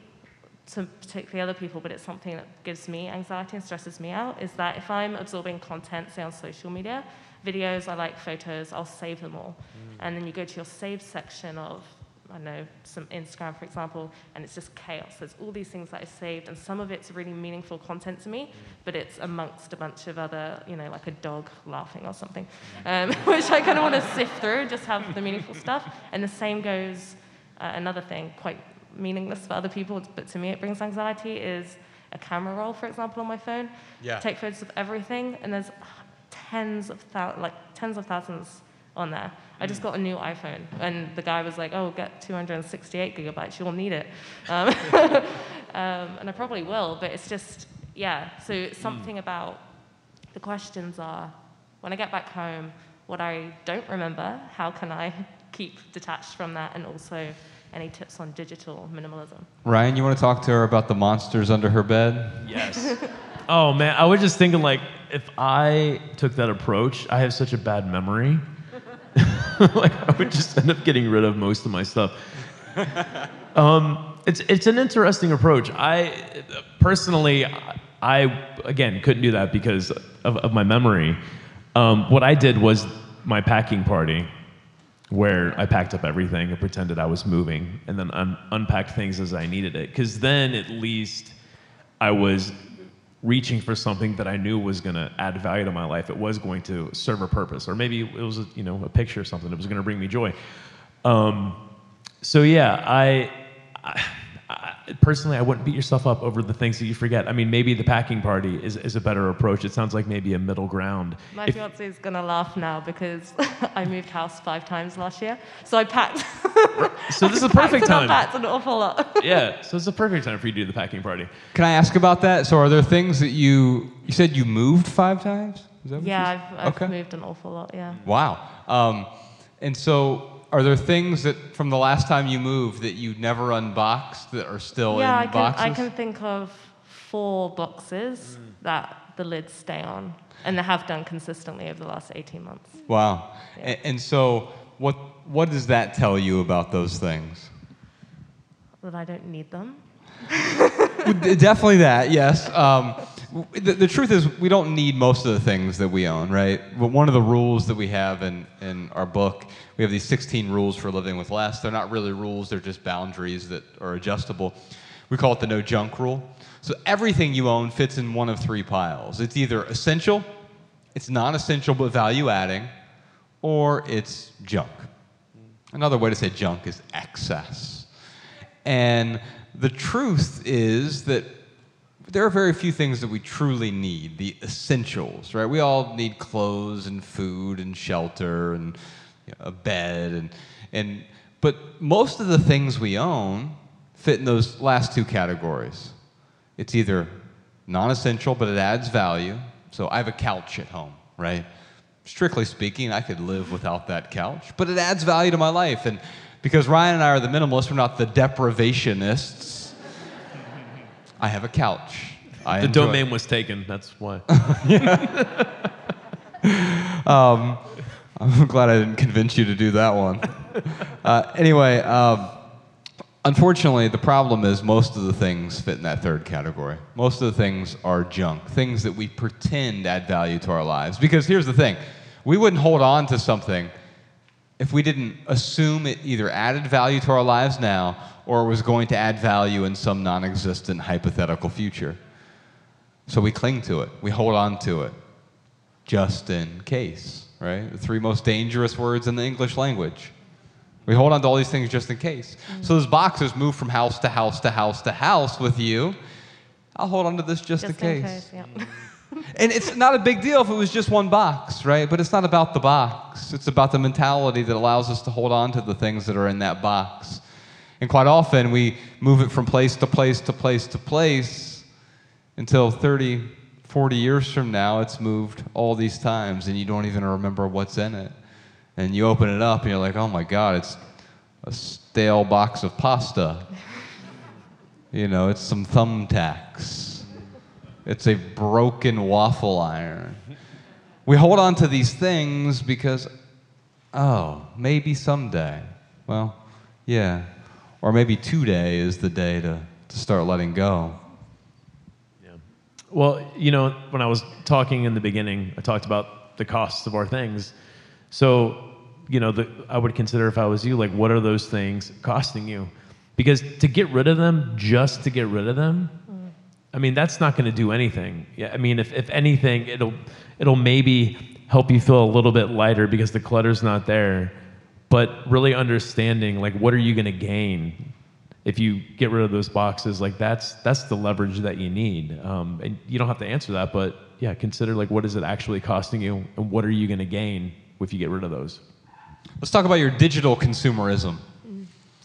to particularly other people, but it's something that gives me anxiety and stresses me out. Is that if I'm absorbing content, say on social media, videos, I like photos, I'll save them all. And then you go to your saved section of, I don't know, some Instagram, for example, and it's just chaos. There's all these things that I saved, and some of it's really meaningful content to me, but it's amongst a bunch of other, you know, like a dog laughing or something, um, which I kind of want to sift through, just have the meaningful stuff. And the same goes, uh, another thing, quite meaningless for other people, but to me it brings anxiety, is a camera roll, for example, on my phone. Yeah. Take photos of everything, and there's tens of thou- like tens of thousands on there. I just got a new iPhone, and the guy was like, "Oh, get 268 gigabytes. You'll need it," um, um, and I probably will. But it's just, yeah. So it's something about the questions are, when I get back home, what I don't remember, how can I keep detached from that, and also any tips on digital minimalism. Ryan, you want to talk to her about the monsters under her bed? Yes. oh man, I was just thinking like if I took that approach, I have such a bad memory. like I would just end up getting rid of most of my stuff. Um, it's it's an interesting approach. I personally, I again couldn't do that because of, of my memory. Um, what I did was my packing party, where I packed up everything and pretended I was moving, and then un- unpacked things as I needed it. Because then at least I was reaching for something that I knew was going to add value to my life. It was going to serve a purpose, or maybe it was a, you know a picture or something that was going to bring me joy. Um, so yeah, I, I personally I wouldn't beat yourself up over the things that you forget. I mean, maybe the packing party is, is a better approach. It sounds like maybe a middle ground. My If- fiance is gonna laugh now because I moved house five times last year, so I packed. so this is a perfect and time. unpacked an awful lot. yeah, so it's a perfect time for you to do the packing party. Can I ask about that? So, are there things that you you said you moved five times? Is that what yeah. I've, I've okay. moved an awful lot. Yeah. Wow. Um, and so, are there things that from the last time you moved that you never unboxed that are still yeah, I in can, boxes? I can think of four boxes that the lids stay on, and they have done consistently over the last 18 months. Wow. Yeah. And, and so, what what does that tell you about those things? That I don't need them. Definitely that, yes. Um, w- the, the truth is, we don't need most of the things that we own, right? But one of the rules that we have in, in our book, we have these 16 rules for living with less. They're not really rules, they're just boundaries that are adjustable. We call it the no junk rule. So everything you own fits in one of three piles it's either essential, it's non essential but value adding, or it's junk. Another way to say junk is excess. And the truth is that there are very few things that we truly need, the essentials, right? We all need clothes and food and shelter and you know, a bed and and but most of the things we own fit in those last two categories. It's either non-essential but it adds value. So I have a couch at home, right? Strictly speaking, I could live without that couch, but it adds value to my life and because Ryan and I are the minimalists, we're not the deprivationists. I have a couch. I The domain was taken. That's why. I'm glad I didn't convince you to do that one. Uh, anyway, um, unfortunately, the problem is most of the things fit in that third category. Most of the things are junk, things that we pretend add value to our lives. Because here's the thing we wouldn't hold on to something if we didn't assume it either added value to our lives now or was going to add value in some non existent hypothetical future. So we cling to it, we hold on to it just in case, right? The three most dangerous words in the English language. We hold on to all these things just in case. So those boxes move from house to house to house to house with you. I'll hold on to this just, in case. yeah. And it's not a big deal if it was just one box, right? But it's not about the box. It's about the mentality that allows us to hold on to the things that are in that box. And quite often we move it from place to place to place to place until 30, 40 years from now, it's moved all these times and you don't even remember what's in it. And you open it up and you're like, oh my God, it's a stale box of pasta. You know, it's some thumbtacks. It's a broken waffle iron. We hold on to these things because, oh, maybe someday. Well, yeah. Or maybe today is the day to, to start letting go. Yeah. Well, you know, when I was talking in the beginning, I talked about the costs of our things. So, you know, the, I would consider if I was you, like, what are those things costing you? Because to get rid of them, just to get rid of them, I mean, that's not going to do anything. Yeah, I mean, if, if anything, it'll it'll maybe help you feel a little bit lighter because the clutter's not there. But really understanding, like, what are you going to gain if you get rid of those boxes? Like, that's that's the leverage that you need. Um, and you don't have to answer that, but yeah, consider like, what is it actually costing you, and what are you going to gain if you get rid of those? Let's talk about your digital consumerism.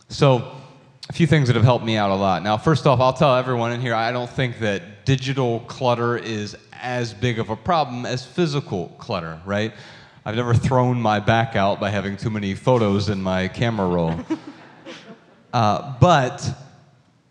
So, a few things that have helped me out a lot. Now, first off, I'll tell everyone in here I don't think that digital clutter is as big of a problem as physical clutter, right? I've never thrown my back out by having too many photos in my camera roll. uh, but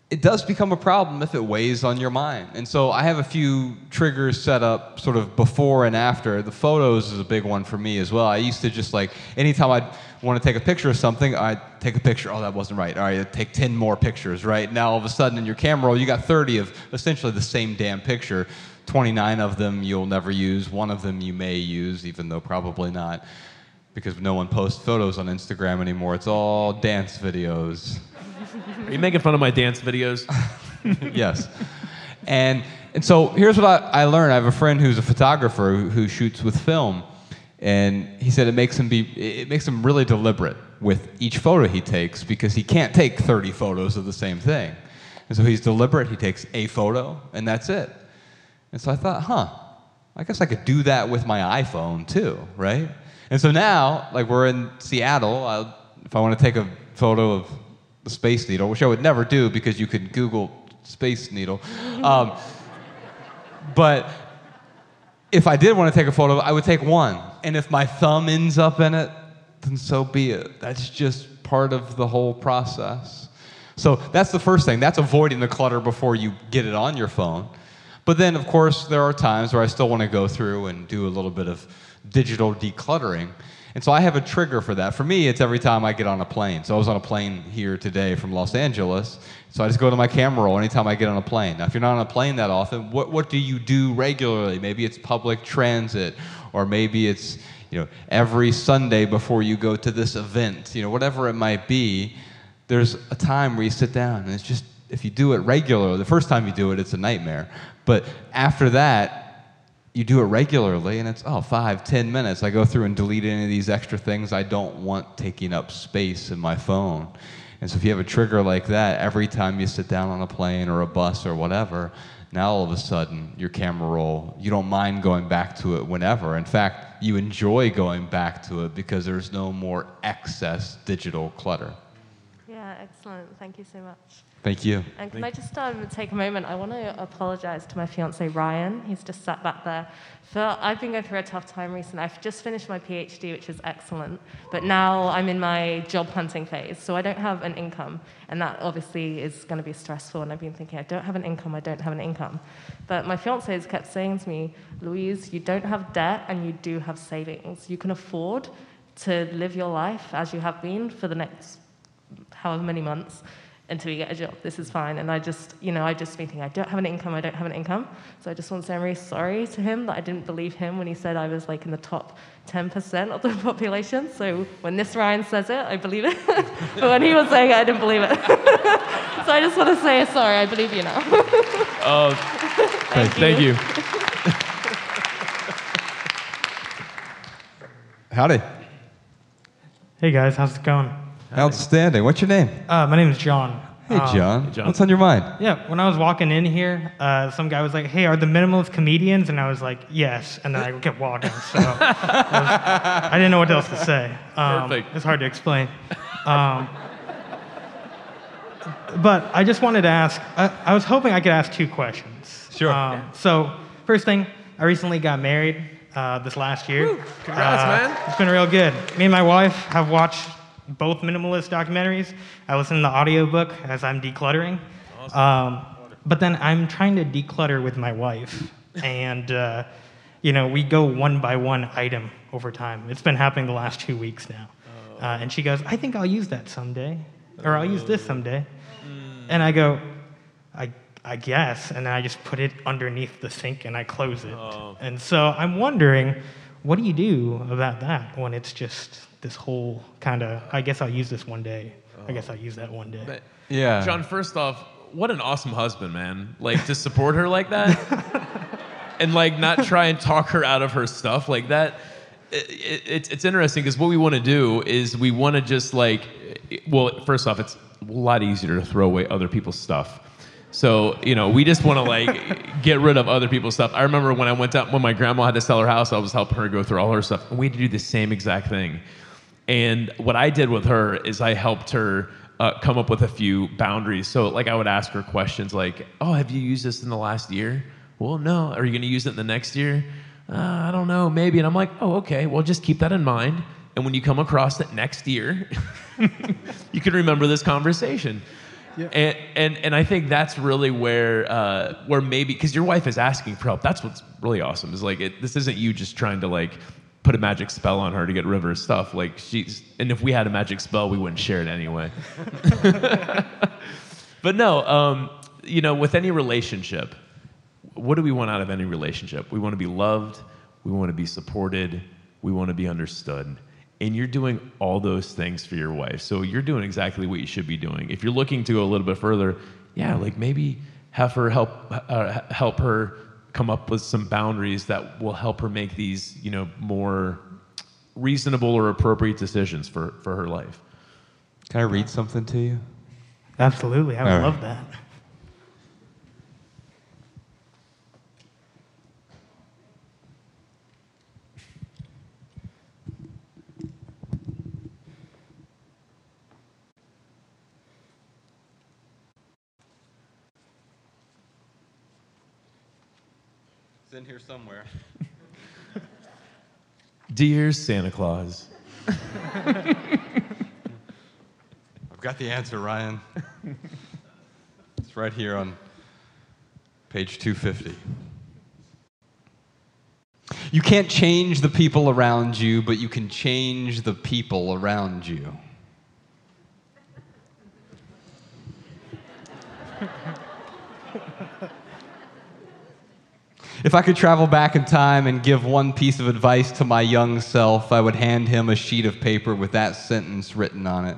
it does become a problem if it weighs on your mind. And so I have a few triggers set up sort of before and after. The photos is a big one for me as well. I used to just like, anytime I'd want to take a picture of something, I'd take a picture. Oh, that wasn't right. All right, I'd take 10 more pictures, right? Now all of a sudden in your camera roll, you got 30 of essentially the same damn picture. 29 of them you'll never use. One of them you may use, even though probably not, because no one posts photos on Instagram anymore. It's all dance videos. Are you making fun of my dance videos? yes. And, and so here's what I, I learned. I have a friend who's a photographer who, who shoots with film. And he said it makes him be, it makes him really deliberate with each photo he takes because he can't take 30 photos of the same thing. And so he's deliberate. He takes a photo and that's it. And so I thought, huh, I guess I could do that with my iPhone too, right? And so now, like we're in Seattle, I'll, if I want to take a photo of the Space Needle, which I would never do because you could Google Space Needle. Um, but if I did want to take a photo, I would take one. And if my thumb ends up in it, then so be it. That's just part of the whole process. So that's the first thing. That's avoiding the clutter before you get it on your phone. But then, of course, there are times where I still want to go through and do a little bit of digital decluttering. And so I have a trigger for that. For me, it's every time I get on a plane. So I was on a plane here today from Los Angeles. So I just go to my camera roll anytime I get on a plane. Now, if you're not on a plane that often, what, what do you do regularly? Maybe it's public transit, or maybe it's you know every Sunday before you go to this event. You know, whatever it might be. There's a time where you sit down, and it's just if you do it regularly. The first time you do it, it's a nightmare. But after that, you do it regularly and it's oh five ten minutes. I go through and delete any of these extra things. I don't want taking up space in my phone. And so if you have a trigger like that every time you sit down on a plane or a bus or whatever now all of a sudden your camera roll you don't mind going back to it whenever. In fact you enjoy going back to it because there's no more excess digital clutter. Yeah, excellent. Thank you so much. Thank you And can I just um, take a moment? I want to apologize to my fiance Ryan. He's just sat back there. For I've been going through a tough time recently. I've just finished my PhD, which is excellent, but now I'm in my job hunting phase, so I don't have an income, and that obviously is going to be stressful. And I've been thinking, I don't have an income. I don't have an income. But my fiance has kept saying to me, Louise, you don't have debt, and you do have savings. You can afford to live your life as you have been for the next however many months until you get a job. This is fine. And I just, you know, I just been thinking, I don't have an income, I don't have an income. So I just want to say I'm really sorry to him that I didn't believe him when he said I was like in the top 10% of the population. So when this Ryan says it, I believe it. but when he was saying it, I didn't believe it. so I just want to say sorry, I believe you now. Oh, Thank thank you. howdy Hey guys, how's it going? Outstanding what's your name Uh, my name is John. hey Um, john. John. what's on your mind Yeah, when I was walking in here, uh, some guy was like, "Hey, are the minimalist comedians?" And I was like, "Yes." And then I kept walking, so I, was- I didn't know what else to say. Um, Perfect. It's hard to explain. Um, but I just wanted to ask. I, I was hoping I could ask two questions. Sure. Um, so first thing, I recently got married uh, this last year. Congrats, Uh, man. It's been real good. Me and my wife have watched both minimalist documentaries. I listen to the audiobook as I'm decluttering. Um, but then I'm trying to declutter with my wife. And, uh, you know, we go one by one item over time. It's been happening the last two weeks now. Uh, and she goes, I think I'll use that someday. Or I'll use this someday. And I go, I, I guess. And then I just put it underneath the sink and I close it. And so I'm wondering, what do you do about that when it's just this whole kind of, I guess I'll use this one day. I guess oh. I'll use that one day. But- yeah John, first off, what an awesome husband, man. Like to support her like that and like not try and talk her out of her stuff like that. It, it, it's, it's interesting because what we want to do is we want to just like, well, first off, it's a lot easier to throw away other people's stuff. So, you know, we just want to like get rid of other people's stuff. I remember when I went out, when my grandma had to sell her house, I was helping her go through all her stuff. And we had to do the same exact thing. And what I did with her is I helped her uh, come up with a few boundaries. So, like, I would ask her questions like, "Oh, have you used this in the last year?" Well, no. Are you going to use it in the next year? Uh, I don't know, maybe. And I'm like, "Oh, okay. Well, just keep that in mind. And when you come across it next year, you can remember this conversation." And, and and I think that's really where uh, where maybe because your wife is asking for help. That's what's really awesome. Is like it, this isn't you just trying to like put a magic spell on her to get rid of her stuff. Like she's and if we had a magic spell, we wouldn't share it anyway. but no, um, you know, with any relationship, what do we want out of any relationship? We want to be loved. We want to be supported. We want to be understood. And you're doing all those things for your wife. So you're doing exactly what you should be doing. If you're looking to go a little bit further, yeah, like maybe have her help uh, help her come up with some boundaries that will help her make these, you know, more reasonable or appropriate decisions for, for her life. Can I read something to you? Absolutely. I would All right. love that. Somewhere. Dear Santa Claus, I've got the answer, Ryan. it's right here on page 250. You can't change the people around you, but you can change the people around you. If I could travel back in time and give one piece of advice to my young self, I would hand him a sheet of paper with that sentence written on it.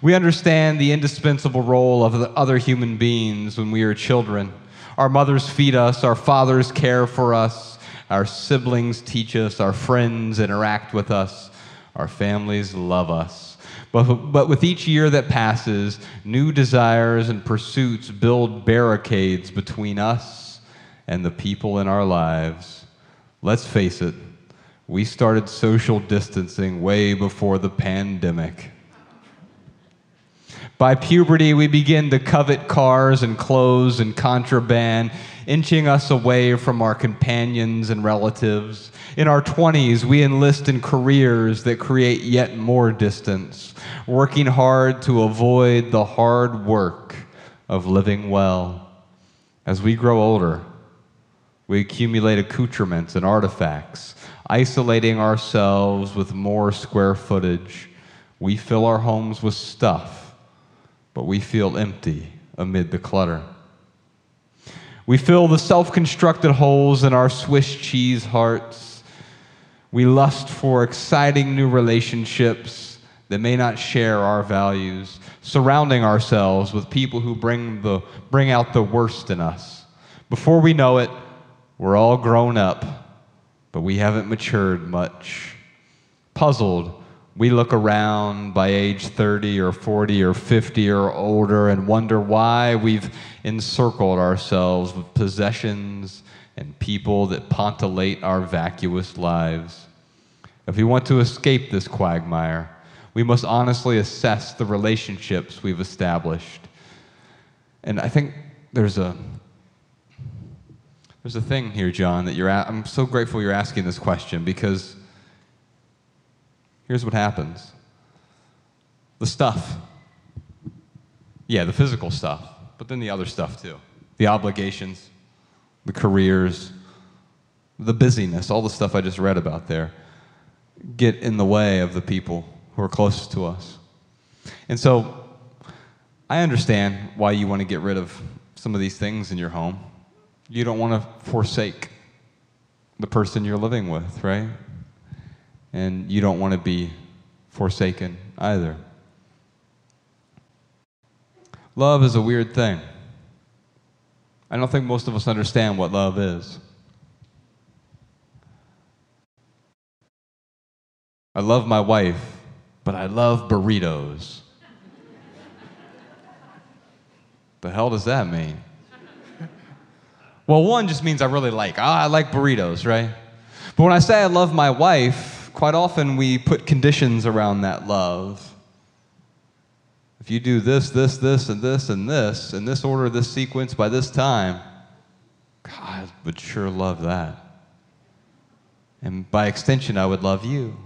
We understand the indispensable role of the other human beings when we are children. Our mothers feed us, our fathers care for us, our siblings teach us, our friends interact with us, our families love us. But, but with each year that passes, new desires and pursuits build barricades between us and the people in our lives. Let's face it, we started social distancing way before the pandemic. By puberty, we begin to covet cars and clothes and contraband, inching us away from our companions and relatives. In our 20s, we enlist in careers that create yet more distance, working hard to avoid the hard work of living well. As we grow older, we accumulate accoutrements and artifacts, isolating ourselves with more square footage. We fill our homes with stuff but we feel empty amid the clutter. We fill the self constructed holes in our Swiss cheese hearts. We lust for exciting new relationships that may not share our values, surrounding ourselves with people who bring, the, bring out the worst in us. Before we know it, we're all grown up, but we haven't matured much. Puzzled we look around by age 30 or 40 or 50 or older and wonder why we've encircled ourselves with possessions and people that pontilate our vacuous lives. If we want to escape this quagmire, we must honestly assess the relationships we've established. And I think there's a there's a thing here, John, that you're. A- I'm so grateful you're asking this question because here's what happens the stuff. Yeah, the physical stuff, but then the other stuff too the obligations, the careers, the busyness, all the stuff I just read about there get in the way of the people who are closest to us. And so I understand why you want to get rid of some of these things in your home. You don't want to forsake the person you're living with, right? and you don't want to be forsaken either. Love is a weird thing. I don't think most of us understand what love is. I love my wife, but I love burritos. the hell does that mean? Well, one just means I really like, ah, I like burritos, right? But when I say I love my wife, quite often we put conditions around that love. If you do this, this, this, and this, and this, in this order, this sequence, by this time, God would sure love that. And by extension, I would love you.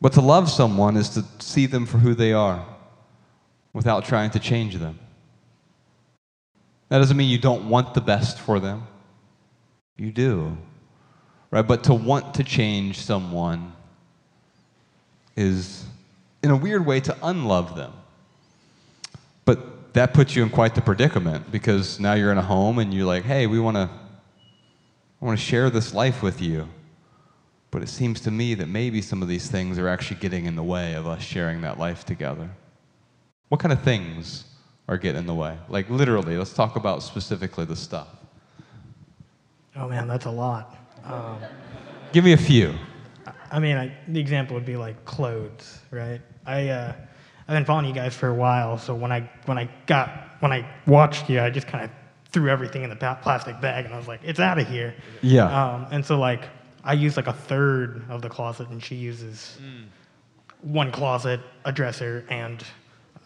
But to love someone is to see them for who they are without trying to change them. That doesn't mean you don't want the best for them. You do right? But to want to change someone is, in a weird way, to unlove them. But that puts you in quite the predicament because now you're in a home and you're like, hey, we want to, I want to share this life with you. But it seems to me that maybe some of these things are actually getting in the way of us sharing that life together. What kind of things are getting in the way? Like literally, let's talk about specifically the stuff. Oh man, that's a lot. Um, Give me a few. I mean, I, the example would be like clothes, right? I uh, I've been following you guys for a while, so when I when I got when I watched you, I just kind of threw everything in the plastic bag, and I was like, it's out of here. Yeah. Um, and so like I use like a third of the closet, and she uses mm. one closet, a dresser, and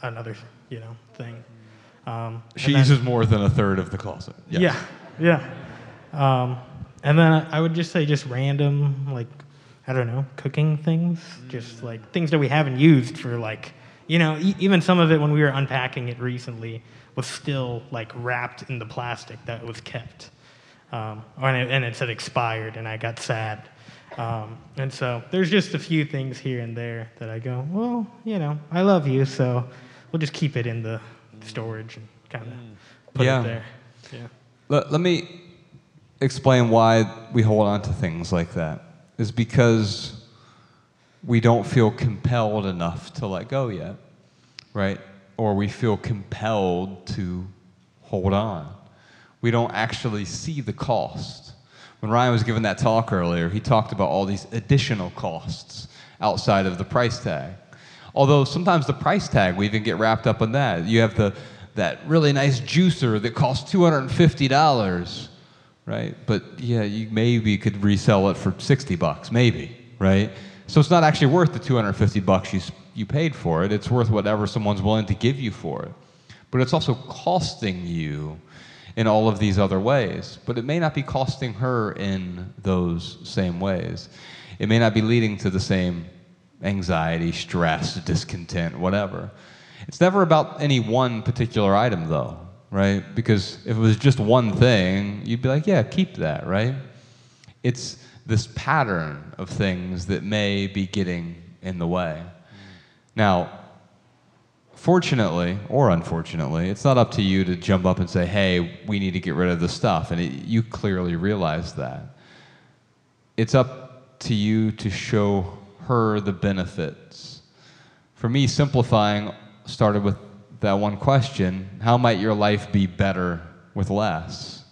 another you know thing. Um, she then, uses more than a third of the closet. Yes. Yeah, yeah. Um, and then I would just say just random, like, I don't know, cooking things, just like things that we haven't used for like, you know, e- even some of it when we were unpacking it recently was still like wrapped in the plastic that was kept. um, and, it, and it said expired, and I got sad. Um, and so there's just a few things here and there that I go, well, you know, I love you, so we'll just keep it in the storage and kind of mm. put Yeah. it there. Yeah. Let, let me explain why we hold on to things like that. Is because we don't feel compelled enough to let go yet, right? Or we feel compelled to hold on. We don't actually see the cost. When Ryan was giving that talk earlier, he talked about all these additional costs outside of the price tag. Although sometimes the price tag, we even get wrapped up in that. You have the, that really nice juicer that costs $250, right? But yeah, you maybe could resell it for 60 bucks, maybe, right? So it's not actually worth the 250 bucks you, you paid for it. It's worth whatever someone's willing to give you for it. But it's also costing you in all of these other ways. But it may not be costing her in those same ways. It may not be leading to the same anxiety, stress, discontent, whatever. It's never about any one particular item, though, right? Because if it was just one thing, you'd be like, yeah, keep that, right? It's this pattern of things that may be getting in the way. Now, fortunately or unfortunately, it's not up to you to jump up and say, hey, we need to get rid of this stuff. And it, you clearly realize that. It's up to you to show her the benefits. For me, simplifying started with that one question how might your life be better with less?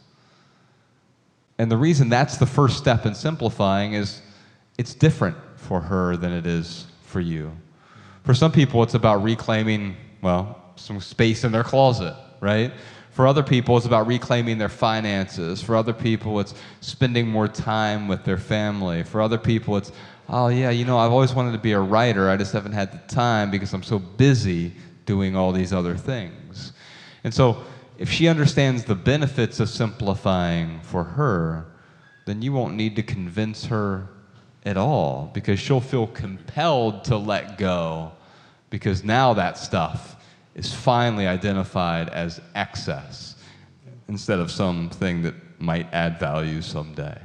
And the reason that's the first step in simplifying is it's different for her than it is for you. For some people, it's about reclaiming, well, some space in their closet, right? For other people, it's about reclaiming their finances. For other people, it's spending more time with their family. For other people, it's, oh, yeah, you know, I've always wanted to be a writer. I just haven't had the time because I'm so busy doing all these other things. And so, if she understands the benefits of simplifying for her, then you won't need to convince her at all because she'll feel compelled to let go because now that stuff is finally identified as excess instead of something that might add value someday.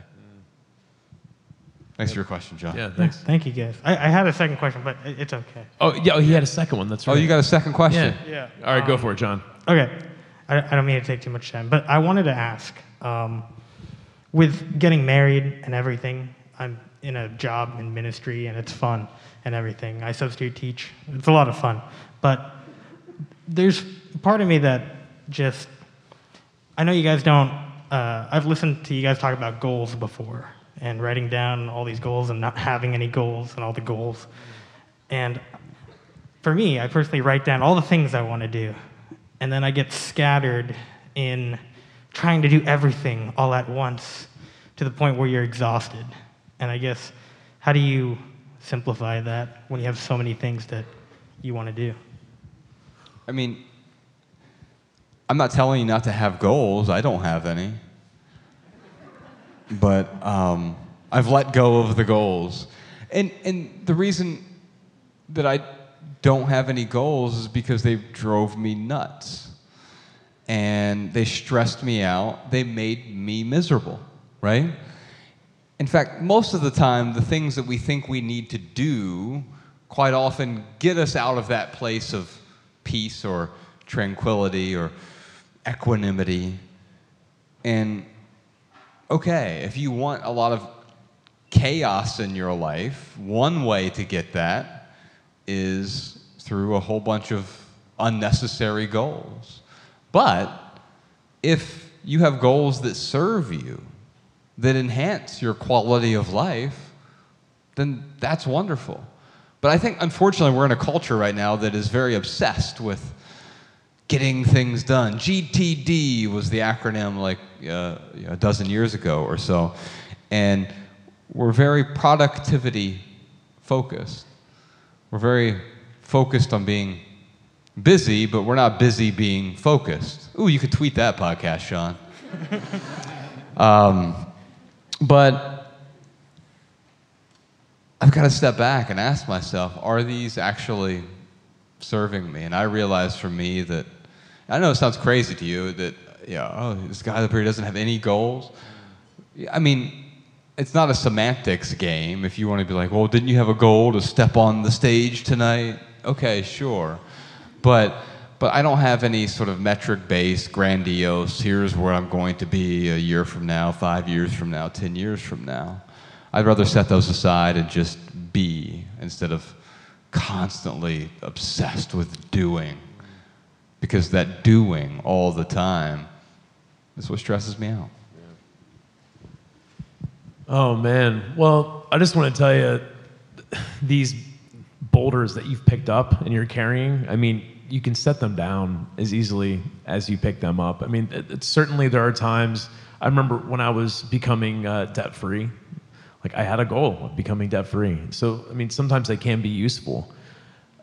Thanks for your question, John. Yeah, thanks. Thank you, guys. I, I had a second question, but it- it's okay. Oh, yeah, oh, he had a second one. That's right. Oh, you got a second question? Yeah. Yeah. All right, go for it, John. Okay. I, I don't mean to take too much time, but I wanted to ask um, with getting married and everything, I'm in a job in ministry and it's fun and everything. I substitute teach, it's a lot of fun. But there's part of me that just, I know you guys don't, uh, I've listened to you guys talk about goals before and writing down all these goals and not having any goals and all the goals. And for me, I personally write down all the things I want to do, and then I get scattered in trying to do everything all at once to the point where you're exhausted. And I guess, how do you simplify that when you have so many things that you want to do? I mean, I'm not telling you not to have goals. I don't have any. But um, I've let go of the goals. And, and the reason that I don't have any goals is because they drove me nuts. And they stressed me out. They made me miserable, right? In fact, most of the time, the things that we think we need to do quite often get us out of that place of peace or tranquility or equanimity. And okay, if you want a lot of chaos in your life, one way to get that is through a whole bunch of unnecessary goals. But if you have goals that serve you, that enhance your quality of life, then that's wonderful. But I think, unfortunately, we're in a culture right now that is very obsessed with getting things done. GTD was the acronym like uh, a dozen years ago or so. And we're very productivity focused. We're very focused on being busy, but we're not busy being focused. Ooh, you could tweet that podcast, Sean. um, but I've got to step back and ask myself, are these actually serving me? And I realized for me that, I know it sounds crazy to you that, yeah, oh, this guy up here doesn't have any goals. I mean, it's not a semantics game. If you want to be like, well, didn't you have a goal to step on the stage tonight? Okay, sure. But but I don't have any sort of metric based, grandiose, here's where I'm going to be a year from now, five years from now, 10 years from now. I'd rather set those aside and just be instead of constantly obsessed with doing. Because that doing all the time is what stresses me out. Oh man. Well, I just want to tell you these boulders that you've picked up and you're carrying, I mean, you can set them down as easily as you pick them up. I mean, it, it's certainly there are times I remember when I was becoming uh, debt free, like I had a goal of becoming debt free. So, I mean, sometimes they can be useful.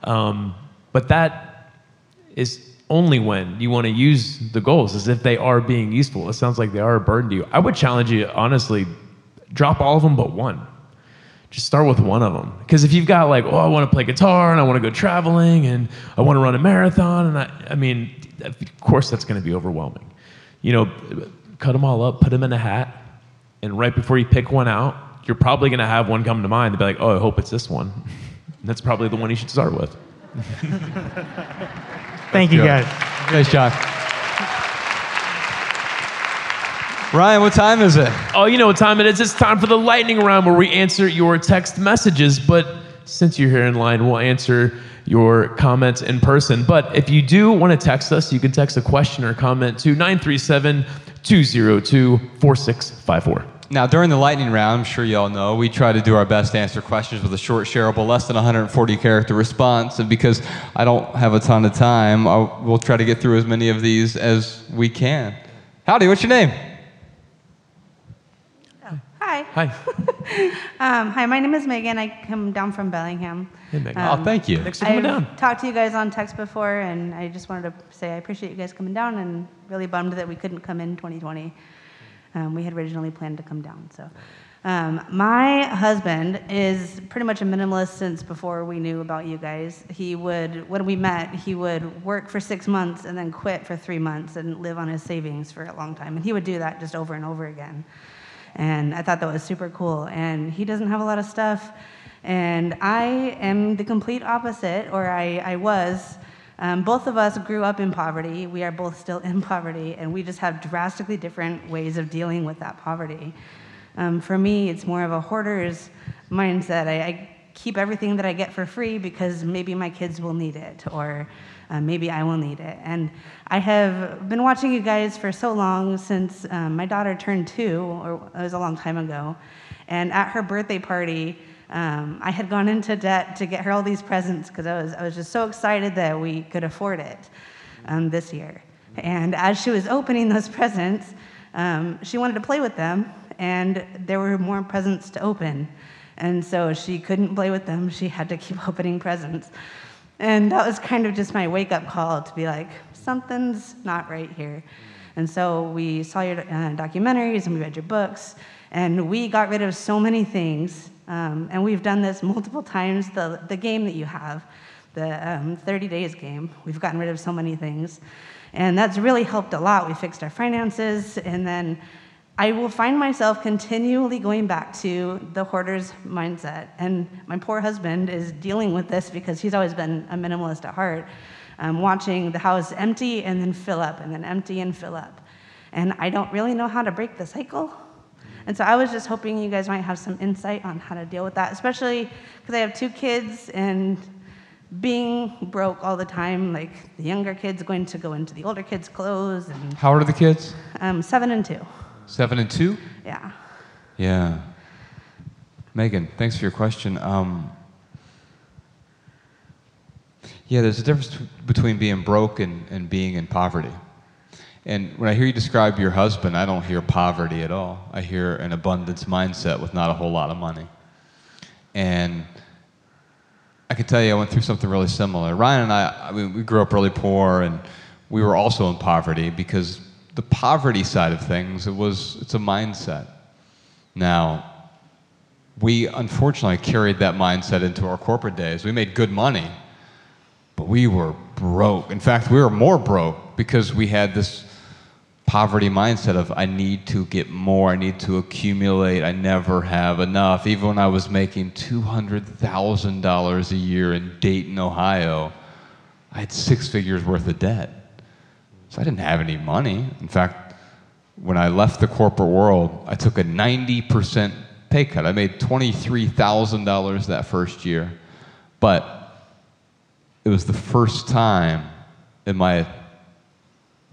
Um, but that is only when you want to use the goals as if they are being useful. It sounds like they are a burden to you. I would challenge you, honestly, drop all of them but one. Just start with one of them. Because if you've got like, oh, I want to play guitar and I want to go traveling and I want to run a marathon, and I, I mean, of course that's going to be overwhelming. You know, cut them all up, put them in a hat, and right before you pick one out, you're probably going to have one come to mind and be like, oh, I hope it's this one. that's probably the one you should start with. Thank you, guys. Nice job. Ryan, what time is it? Oh, you know what time it is. It's time for the lightning round where we answer your text messages. But since you're here in line, we'll answer your comments in person. But if you do want to text us, you can text a question or comment to 937 202 4654. Now, during the lightning round, I'm sure you all know, we try to do our best to answer questions with a short, shareable, less than 140 character response. And because I don't have a ton of time, I'll, we'll try to get through as many of these as we can. Howdy, what's your name? Hi. Hi. Um, hi, my name is Megan. I come down from Bellingham. Hey, Megan. oh, thank you. Thanks for coming I've down. talked to you guys on text before, and I just wanted to say I appreciate you guys coming down and really bummed that we couldn't come in 2020. Um, we had originally planned to come down. So, um, my husband is pretty much a minimalist since before we knew about you guys. He would, when we met, he would work for six months and then quit for three months and live on his savings for a long time. And he would do that just over and over again. And I thought that was super cool. And he doesn't have a lot of stuff. And I am the complete opposite, or I, I was. Um, both of us grew up in poverty. We are both still in poverty, and we just have drastically different ways of dealing with that poverty. Um, for me, it's more of a hoarder's mindset. I, I keep everything that I get for free because maybe my kids will need it, or uh, maybe I will need it. And I have been watching you guys for so long since um, my daughter turned two, or it was a long time ago. And at her birthday party, um, I had gone into debt to get her all these presents because I was, I was just so excited that we could afford it um, this year. And as she was opening those presents, um, she wanted to play with them, and there were more presents to open. And so she couldn't play with them. She had to keep opening presents. And that was kind of just my wake up call to be like, something's not right here. And so we saw your uh, documentaries and we read your books, and we got rid of so many things. Um, and we've done this multiple times. The, the game that you have, the um, 30 days game, we've gotten rid of so many things. And that's really helped a lot. We fixed our finances, and then I will find myself continually going back to the hoarder's mindset. And my poor husband is dealing with this because he's always been a minimalist at heart, um, watching the house empty and then fill up, and then empty and fill up. And I don't really know how to break the cycle. And so I was just hoping you guys might have some insight on how to deal with that, especially because I have two kids and being broke all the time, like the younger kids going to go into the older kids' clothes, and How old are the kids? um, seven and two. Seven and two? Yeah. Yeah. Megan, thanks for your question. Um, yeah, there's a difference between being broke and, and being in poverty. And when I hear you describe your husband, I don't hear poverty at all. I hear an abundance mindset with not a whole lot of money. And I can tell you, I went through something really similar. Ryan and I, I mean, we grew up really poor, and we were also in poverty because the poverty side of things, it was it's a mindset. Now, we unfortunately carried that mindset into our corporate days. We made good money, but we were broke. In fact, we were more broke because we had this poverty mindset of I need to get more, I need to accumulate, I never have enough. Even when I was making $200,000 a year in Dayton, Ohio, I had six figures worth of debt. So I didn't have any money. In fact, when I left the corporate world, I took a 90% pay cut. I made $23,000 that first year. But it was the first time in my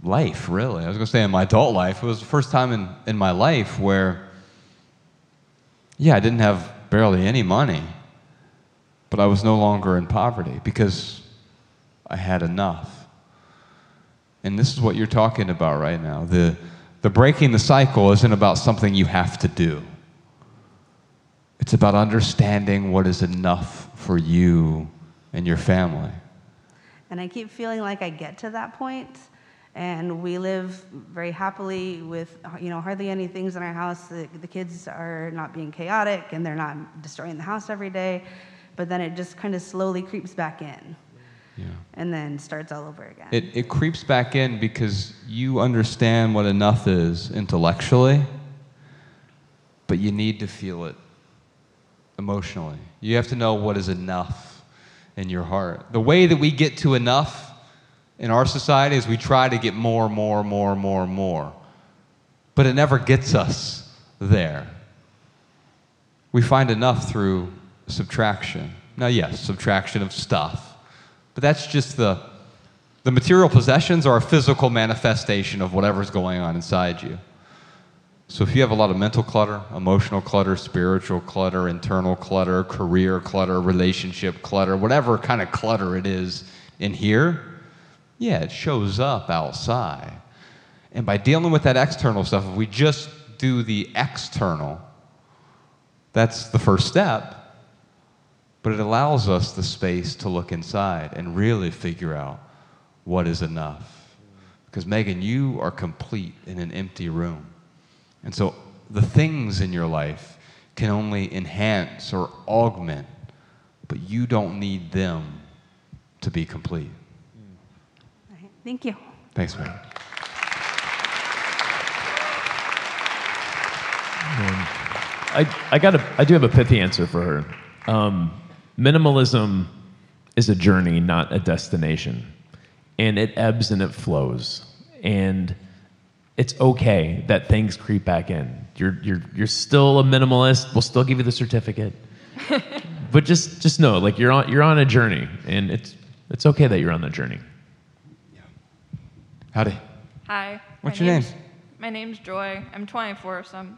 life, really. I was going to say in my adult life. It was the first time in, in my life where, yeah, I didn't have barely any money, but I was no longer in poverty because I had enough. And this is what you're talking about right now. The, the breaking the cycle isn't about something you have to do, it's about understanding what is enough for you and your family. And I keep feeling like I get to that point, and we live very happily with you know hardly any things in our house. The, the kids are not being chaotic, and they're not destroying the house every day. But then it just kind of slowly creeps back in, Yeah. and then starts all over again. It, it creeps back in because you understand what enough is intellectually, but you need to feel it emotionally. You have to know what is enough in your heart. The way that we get to enough in our society is we try to get more, more, more, more, more. But it never gets us there. We find enough through subtraction. Now, yes, subtraction of stuff, but that's just the the material possessions are a physical manifestation of whatever's going on inside you. So if you have a lot of mental clutter, emotional clutter, spiritual clutter, internal clutter, career clutter, relationship clutter, whatever kind of clutter it is in here, yeah, it shows up outside. And by dealing with that external stuff, if we just do the external, that's the first step. But it allows us the space to look inside and really figure out what is enough. Because, Megan, you are complete in an empty room. And so the things in your life can only enhance or augment, but you don't need them to be complete. All right, Thank you. Thanks, Megan. I, I got a, I do have a pithy answer for her. Um, minimalism is a journey, not a destination, and it ebbs and it flows, and it's okay that things creep back in. You're you're you're still a minimalist. We'll still give you the certificate, but just just know, like you're on you're on a journey, and it's it's okay that you're on that journey. Howdy. Hi. What's my your name? My name's Joy. I'm 24, so I'm,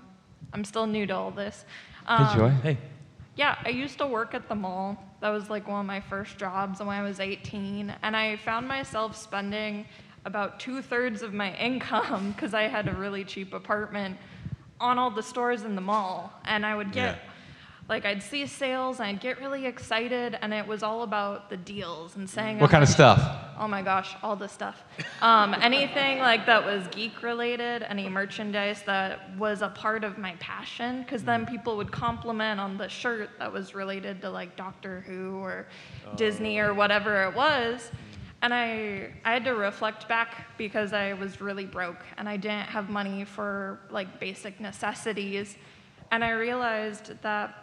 I'm still new to all this. Hey, Um, Joy. Hey. Yeah, I used to work at the mall. That was like one of my first jobs when I was 18. And I found myself spending about two thirds of my income because I had a really cheap apartment on all the stores in the mall. And I would get, like, I'd see sales and I'd get really excited. And it was all about the deals and saying, What kind of stuff? Oh my gosh, all the stuff. Um, anything like that was geek related, any merchandise that was a part of my passion, because then people would compliment on the shirt that was related to like Doctor Who or Disney or whatever it was. And I, I had to reflect back because I was really broke and I didn't have money for like basic necessities. And I realized that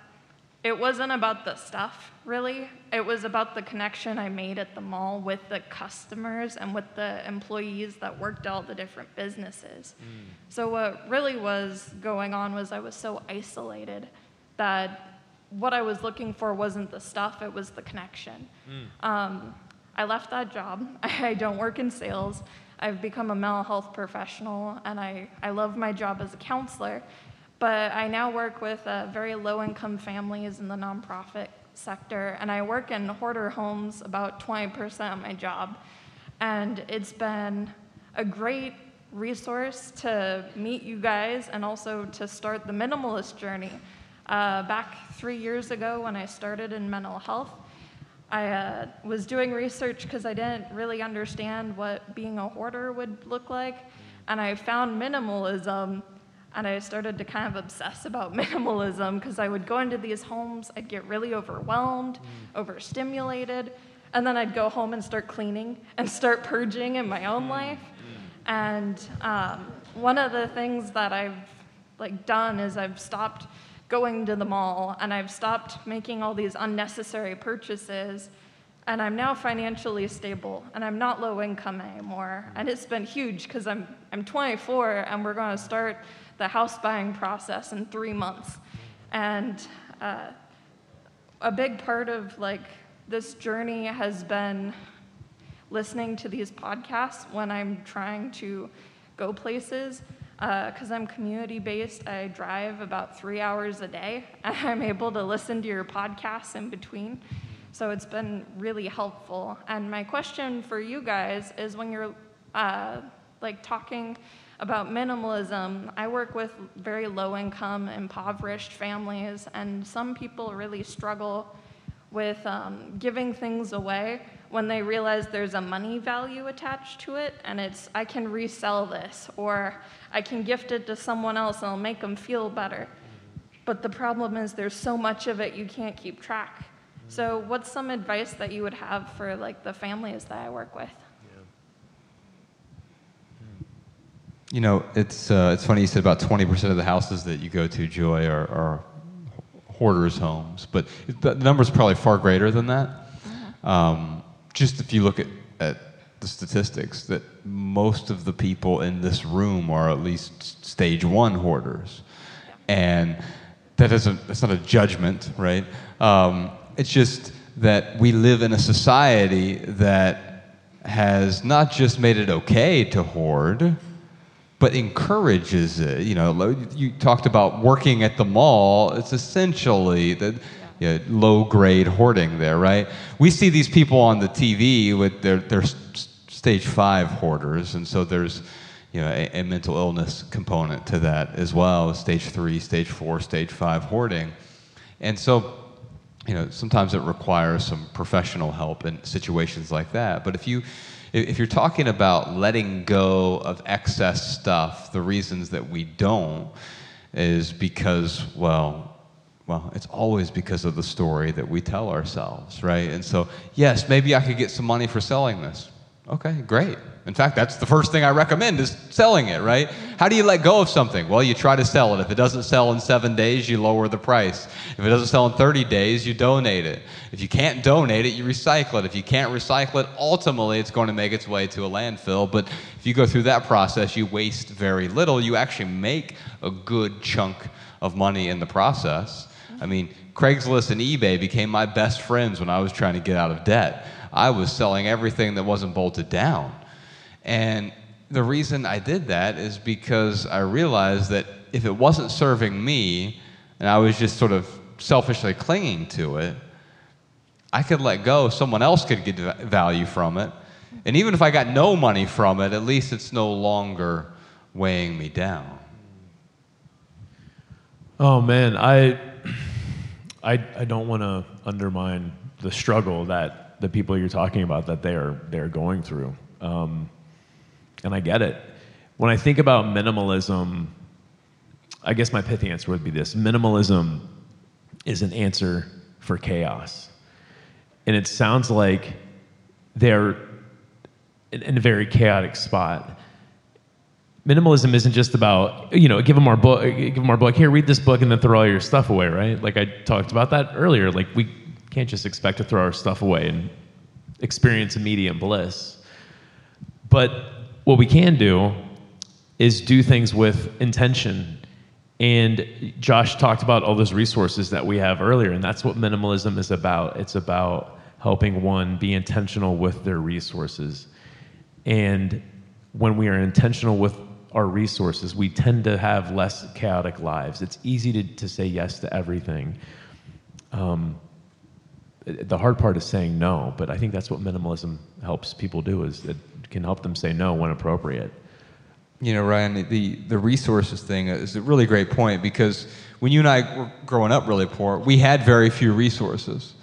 it wasn't about the stuff, really. It was about the connection I made at the mall with the customers and with the employees that worked all the different businesses. So, what really was going on was I was so isolated that what I was looking for wasn't the stuff, it was the connection. Um, I left that job. I don't work in sales. I've become a mental health professional, and I, I love my job as a counselor. But I now work with uh, very low income families in the nonprofit sector, and I work in hoarder homes about 20% of my job. And it's been a great resource to meet you guys and also to start the minimalist journey. Uh, back three years ago, when I started in mental health, I uh, was doing research because I didn't really understand what being a hoarder would look like. And I found minimalism, and I started to kind of obsess about minimalism because I would go into these homes, I'd get really overwhelmed, mm. overstimulated, and then I'd go home and start cleaning and start purging in my own mm. life. Mm. And um, one of the things that I've like done is I've stopped going to the mall and I've stopped making all these unnecessary purchases and I'm now financially stable and I'm not low income anymore. And it's been huge because I'm, I'm 24 and we're going to start the house buying process in three months. And uh, a big part of like this journey has been listening to these podcasts when I'm trying to go places. Because uh, I'm community based, I drive about three hours a day, and I'm able to listen to your podcasts in between. So it's been really helpful. And my question for you guys is when you're uh, like talking about minimalism, I work with very low income, impoverished families, and some people really struggle with um, giving things away when they realize there's a money value attached to it and it's i can resell this or i can gift it to someone else and it'll make them feel better. But the problem is there's so much of it you can't keep track. So what's some advice that you would have for like the families that i work with You know, it's uh, it's funny you said about 20% of the houses that you go to, Joy, are, are hoarders' homes, but the number's probably far greater than that. Um, just if you look at, at the statistics, that most of the people in this room are at least stage one hoarders, and that isn't that's not a judgment, right? Um, it's just that we live in a society that has not just made it okay to hoard but encourages it. You know, you talked about working at the mall. It's essentially the yeah. you know, low grade hoarding there, right? We see these people on the TV with their, their stage five hoarders, and so there's you know, a, a mental illness component to that as well, stage three, stage four, stage five hoarding. And so, you know, sometimes it requires some professional help in situations like that. But if you if you're talking about letting go of excess stuff, the reasons that we don't is because, well, well, it's always because of the story that we tell ourselves, right? And so, yes, maybe I could get some money for selling this. Okay, great. In fact, that's the first thing I recommend is selling it, right? How do you let go of something? Well, you try to sell it. If it doesn't sell in seven days, you lower the price. If it doesn't sell in 30 days, you donate it. If you can't donate it, you recycle it. If you can't recycle it, ultimately it's going to make its way to a landfill. But if you go through that process, you waste very little. You actually make a good chunk of money in the process. I mean, Craigslist and eBay became my best friends when I was trying to get out of debt. I was selling everything that wasn't bolted down. And the reason I did that is because I realized that if it wasn't serving me and I was just sort of selfishly clinging to it, I could let go. Someone else could get value from it. And even if I got no money from it, at least it's no longer weighing me down. Oh man, I I, I don't want to undermine the struggle that the people you're talking about that they are they're going through. Um, and I get it. When I think about minimalism, I guess my pithy answer would be this minimalism is an answer for chaos. And it sounds like they're in a very chaotic spot. Minimalism isn't just about, you know, give them our book, give them our book, here, read this book and then throw all your stuff away, right? Like I talked about that earlier. Like we can't just expect to throw our stuff away and experience immediate bliss. But what we can do is do things with intention. And Josh talked about all those resources that we have earlier, and that's what minimalism is about. It's about helping one be intentional with their resources. And when we are intentional with our resources, we tend to have less chaotic lives. It's easy to, to say yes to everything. Um, the hard part is saying no, but I think that's what minimalism helps people do is it can help them say no when appropriate. You know, Ryan, the, the resources thing is a really great point because when you and I were growing up really poor, we had very few resources.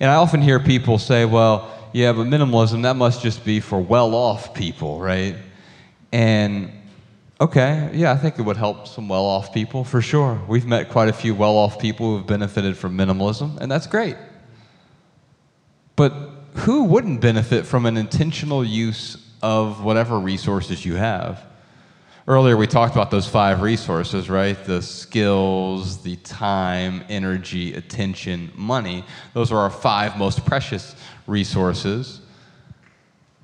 And I often hear people say, well, yeah, but minimalism, that must just be for well off people, right? And okay, yeah, I think it would help some well off people for sure. We've met quite a few well off people who have benefited from minimalism, and that's great. But who wouldn't benefit from an intentional use of whatever resources you have. Earlier, we talked about those five resources, right? The skills, the time, energy, attention, money. Those are our five most precious resources.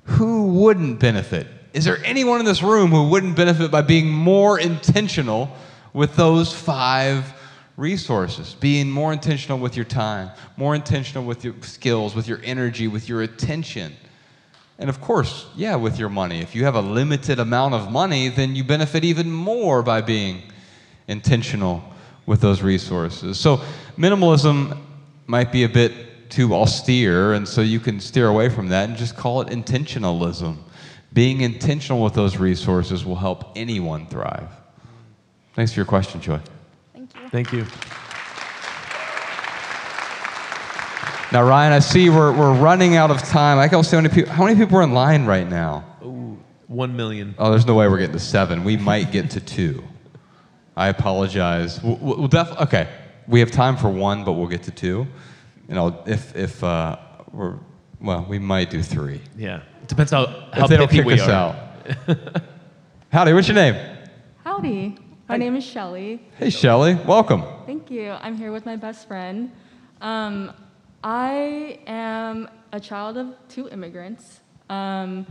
Who wouldn't benefit? Is there anyone in this room who wouldn't benefit by being more intentional with those five resources? Being more intentional with your time, more intentional with your skills, with your energy, with your attention. And of course, yeah, with your money. If you have a limited amount of money, then you benefit even more by being intentional with those resources. So, minimalism might be a bit too austere, and so you can steer away from that and just call it intentionalism. Being intentional with those resources will help anyone thrive. Thanks for your question, Joy. Thank you. Now, Ryan, I see we're, we're running out of time. I can see how many people. How many people are in line right now? Ooh, one million. Oh, there's no way we're getting to seven. We might get to two. I apologize. We'll, we'll def- okay, we have time for one, but we'll get to two. And I'll, if if uh, we're well, we might do three. Yeah. It depends how, how if they don't kick we us are. out. Howdy, what's your name? Howdy. My name is Shelly. Hey, Shelly. Welcome. Thank you. I'm here with my best friend. Um, I am a child of two immigrants. Um,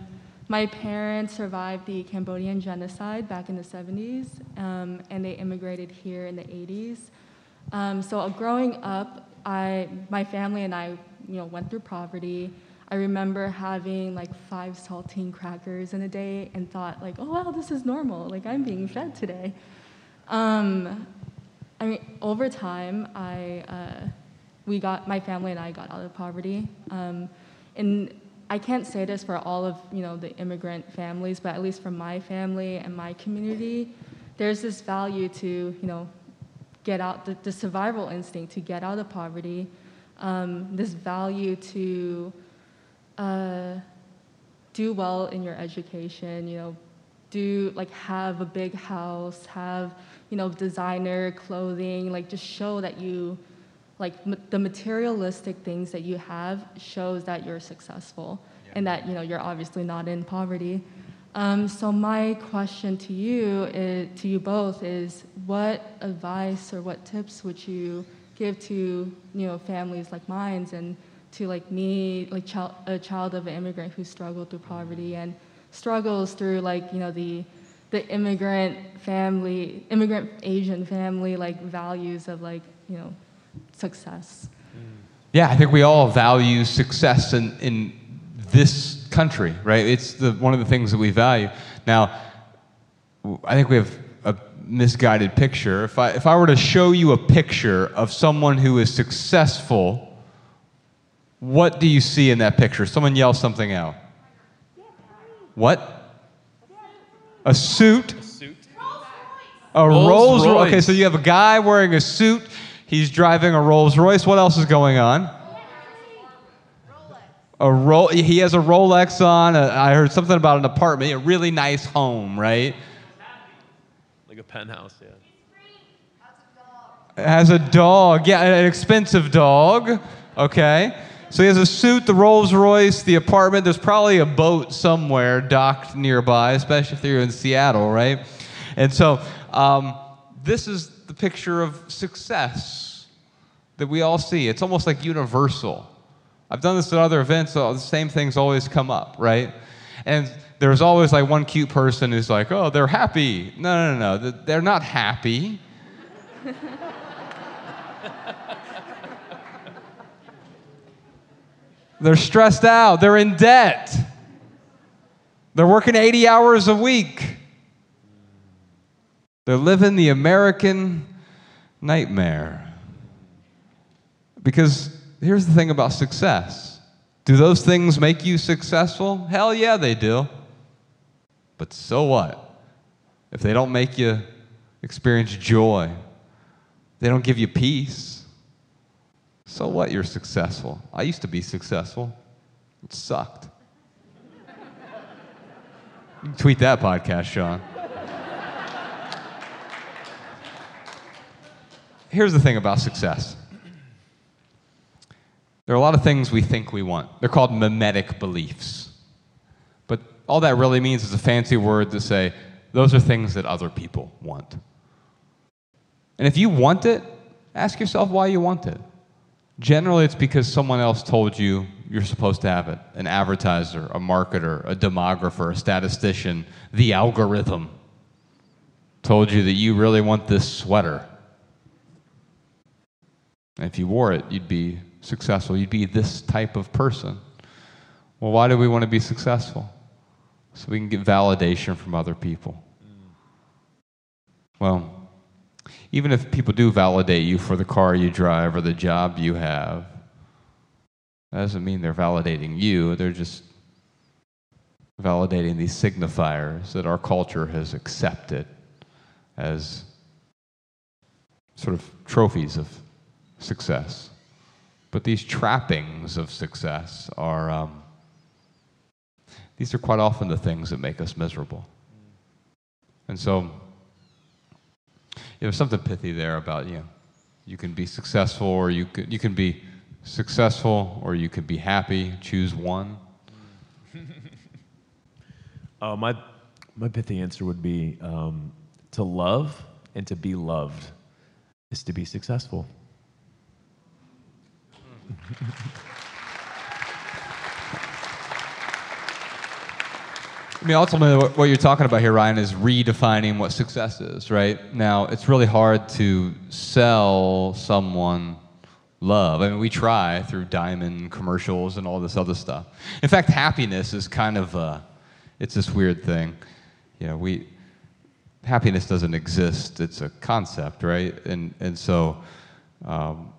my parents survived the Cambodian genocide back in the 70s, um, and they immigrated here in the 80s. Um, so uh, growing up, I, my family and I, you know, went through poverty. I remember having like five saltine crackers in a day and thought like, oh wow, this is normal. Like I'm being fed today. Um, I mean, over time, I, uh, we got, my family and I got out of poverty. Um, and I can't say this for all of, you know, the immigrant families, but at least for my family and my community, there's this value to, you know, get out, the, the survival instinct to get out of poverty, um, this value to uh, do well in your education, you know, do like have a big house, have you know designer clothing, like just show that you like m- the materialistic things that you have shows that you're successful and that you know you're obviously not in poverty. Um, so my question to you, is, to you both, is what advice or what tips would you give to you know families like mine and to like me, like child, a child of an immigrant who struggled through poverty and struggles through like you know the the immigrant family, immigrant Asian family like values of like you know success. Yeah, I think we all value success in, in this country, right? It's the, one of the things that we value. Now, I think we have a misguided picture. If I, if I were to show you a picture of someone who is successful, what do you see in that picture? Someone yell something out. What? A suit? A Rolls Rolls Royce. Okay, so you have a guy wearing a suit. He's driving a Rolls Royce. What else is going on? A roll. He has a Rolex on. A, I heard something about an apartment. A really nice home, right? Like a penthouse, yeah. Has a dog. Yeah, an expensive dog. Okay. So he has a suit, the Rolls Royce, the apartment. There's probably a boat somewhere docked nearby, especially if you're in Seattle, right? And so um, this is the picture of success that we all see. It's almost like universal. I've done this at other events, so the same things always come up, right? And there's always like one cute person who's like, oh, they're happy. No, no, no, no. They're not happy. They're stressed out. They're in debt. They're working 80 hours a week. They're living the American nightmare. Because here's the thing about success do those things make you successful? Hell yeah, they do. But so what? If they don't make you experience joy, they don't give you peace. So what? You're successful. I used to be successful. It sucked. You can tweet that podcast, Sean. Here's the thing about success. There are a lot of things we think we want. They're called mimetic beliefs. But all that really means is a fancy word to say those are things that other people want. And if you want it, ask yourself why you want it. Generally, it's because someone else told you you're supposed to have it an advertiser, a marketer, a demographer, a statistician, the algorithm told you that you really want this sweater. And if you wore it, you'd be successful. You'd be this type of person. Well, why do we want to be successful? So we can get validation from other people. Well, even if people do validate you for the car you drive or the job you have, that doesn't mean they're validating you. They're just validating these signifiers that our culture has accepted as sort of trophies of success. But these trappings of success are, um, these are quite often the things that make us miserable. And so, there's something pithy there about, you know, you can be successful or you can, you can be successful or you can be happy. Choose one. Uh, my, my pithy answer would be um, to love and to be loved is to be successful. I mean, ultimately, what- you're talking about here, Ryan, is redefining what success is, right? Now, it's really hard to sell someone love. I mean, we try through diamond commercials and all this other stuff. In fact, happiness is kind of uh, it's this weird thing. You know, we happiness doesn't exist. It's a concept, right? And and so um,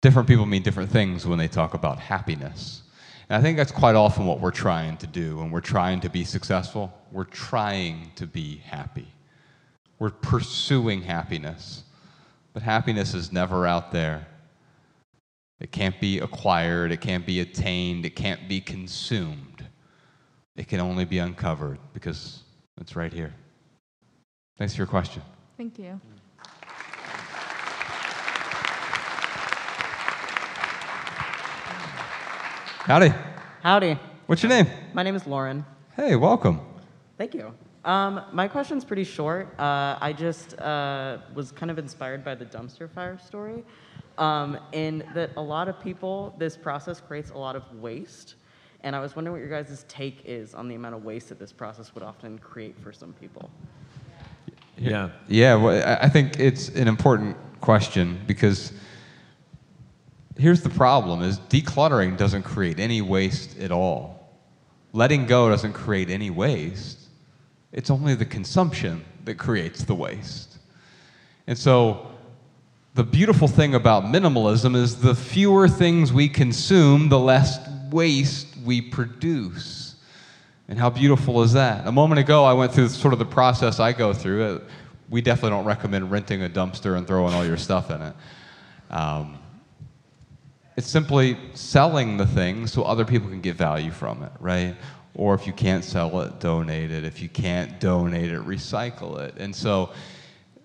different people mean different things when they talk about happiness. And I think that's quite often what we're trying to do when we're trying to be successful. We're trying to be happy. We're pursuing happiness. But happiness is never out there. It can't be acquired, it can't be attained, it can't be consumed. It can only be uncovered because it's right here. Thanks for your question. Thank you. Howdy. Howdy. What's your name? My name is Lauren. Hey, welcome. Thank you. Um, my question's pretty short. Uh, I just uh, was kind of inspired by the dumpster fire story, um, in that a lot of people, this process creates a lot of waste. And I was wondering what your guys' take is on the amount of waste that this process would often create for some people. Yeah. Yeah, well, I- I think it's an important question because here's the problem is decluttering doesn't create any waste at all. Letting go doesn't create any waste. It's only the consumption that creates the waste. And so the beautiful thing about minimalism is the fewer things we consume, the less waste we produce. And how beautiful is that? A moment ago, I went through sort of the process I go through. We definitely don't recommend renting a dumpster and throwing all your stuff in it. Um, it's simply selling the thing so other people can get value from it, right? Or if you can't sell it, donate it. If you can't donate it, recycle it. And so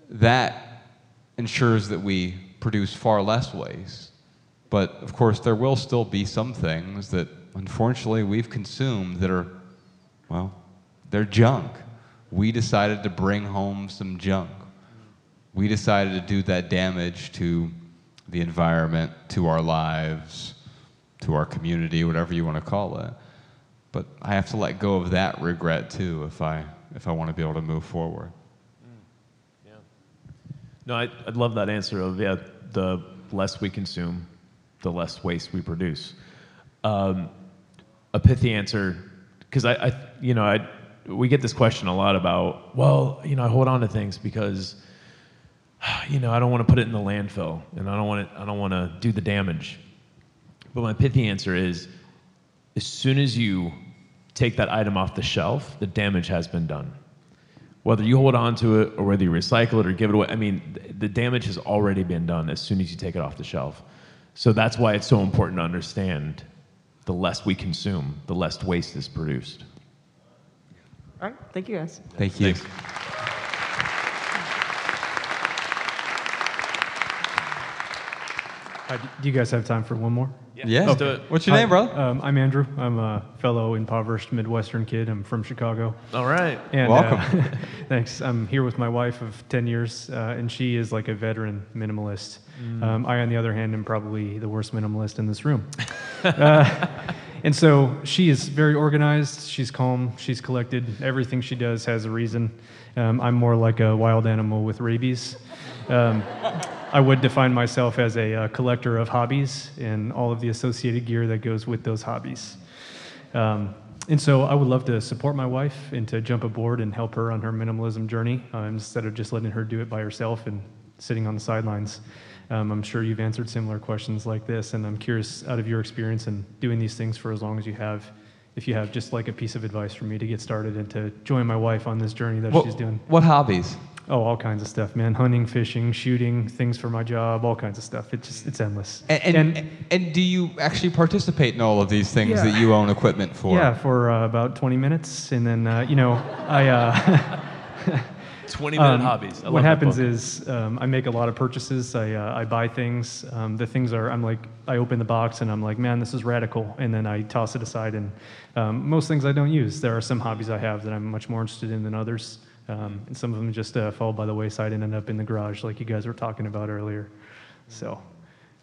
that ensures that we produce far less waste. But of course, there will still be some things that unfortunately we've consumed that are, well, they're junk. We decided to bring home some junk. We decided to do that damage to the environment, to our lives, to our community, whatever you want to call it. But I have to let go of that regret too if I if I want to be able to move forward. Yeah. No, I, I'd love that answer of yeah, the less we consume, the less waste we produce. Um, a pithy answer, because I, I, you know, I, we get this question a lot about, well, you know, I hold on to things because, you know, I don't want to put it in the landfill, and I don't want to, I don't want to do the damage. But my pithy answer is, as soon as you take that item off the shelf, the damage has been done whether you hold on to it or whether you recycle it or give it away, I mean, the damage has already been done as soon as you take it off the shelf. So that's why it's so important to understand the less we consume, the less waste is produced. All right. Thank you, guys. Thank you. Hi, d- do you guys have time for one more? Yeah, Yeah. let's do it. What's your name, brother? Um, I'm Andrew. I'm a fellow impoverished Midwestern kid. I'm from Chicago. All right. And, Welcome. uh, thanks. I'm here with my wife of 10 years, uh, and she is like a veteran minimalist. Mm. Um, I, on the other hand, am probably the worst minimalist in this room. uh, and so she is very organized. She's calm. She's collected. Everything she does has a reason. Um, I'm more like a wild animal with rabies. Um, I would define myself as a uh, collector of hobbies and all of the associated gear that goes with those hobbies. Um, and so I would love to support my wife and to jump aboard and help her on her minimalism journey uh, instead of just letting her do it by herself and sitting on the sidelines. Um, I'm sure you've answered similar questions like this, and I'm curious, out of your experience in doing these things for as long as you have, if you have just like a piece of advice for me to get started and to join my wife on this journey that What- she's doing. what hobbies? Oh, all kinds of stuff, man. Hunting, fishing, shooting, things for my job, all kinds of stuff. It's just, it's endless. And, and, and, do you actually participate in all of these things Yeah. that you own equipment for? Yeah, for uh, about 20 minutes, and then uh, you know, I. Uh, 20-minute hobbies. I what happens is um, I make a lot of purchases. I uh, I buy things. Um, the things are I'm like I open the box and I'm like, man, this is radical, and then I toss it aside. And um, most things I don't use. There are some hobbies I have that I'm much more interested in than others, um, and some of them just uh, fall by the wayside and end up in the garage, like you guys were talking about earlier. So.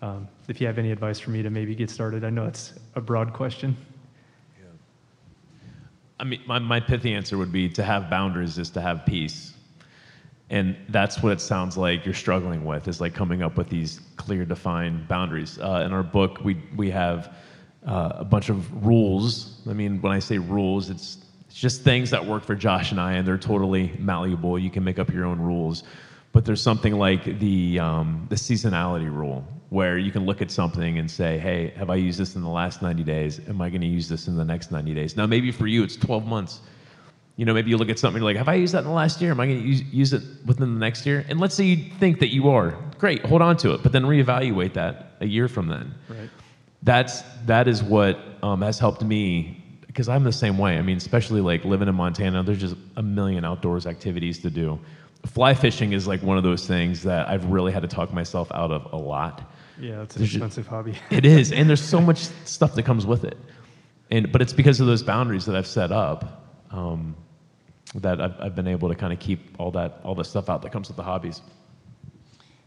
Um, if you have any advice for me to maybe get started, I know it's a broad question. I mean, my, my pithy answer would be to have boundaries is to have peace. And that's what it sounds like you're struggling with, is like coming up with these clear, defined boundaries. Uh, in our book, we, we have uh, a bunch of rules. I mean, when I say rules, it's, it's just things that work for Josh and I, and they're totally malleable. You can make up your own rules. But there's something like the, um, the seasonality rule, where you can look at something and say, hey, have I used this in the last 90 days? Am I going to use this in the next 90 days? Now, maybe for you, it's 12 months. You know, maybe you look at something, like, have I used that in the last year? Am I going to use, use it within the next year? And let's say you think that you are. Great, hold on to it, but then reevaluate that a year from then. Right. That's, that is what um, has helped me, because I'm the same way. I mean, especially like living in Montana, there's just a million outdoors activities to do. Fly fishing is like one of those things that I've really had to talk myself out of a lot. Yeah, it's an There's expensive hobby. it is, and there's so much stuff that comes with it, and but it's because of those boundaries that I've set up um, that I've, I've been able to kind of keep all that all the stuff out that comes with the hobbies.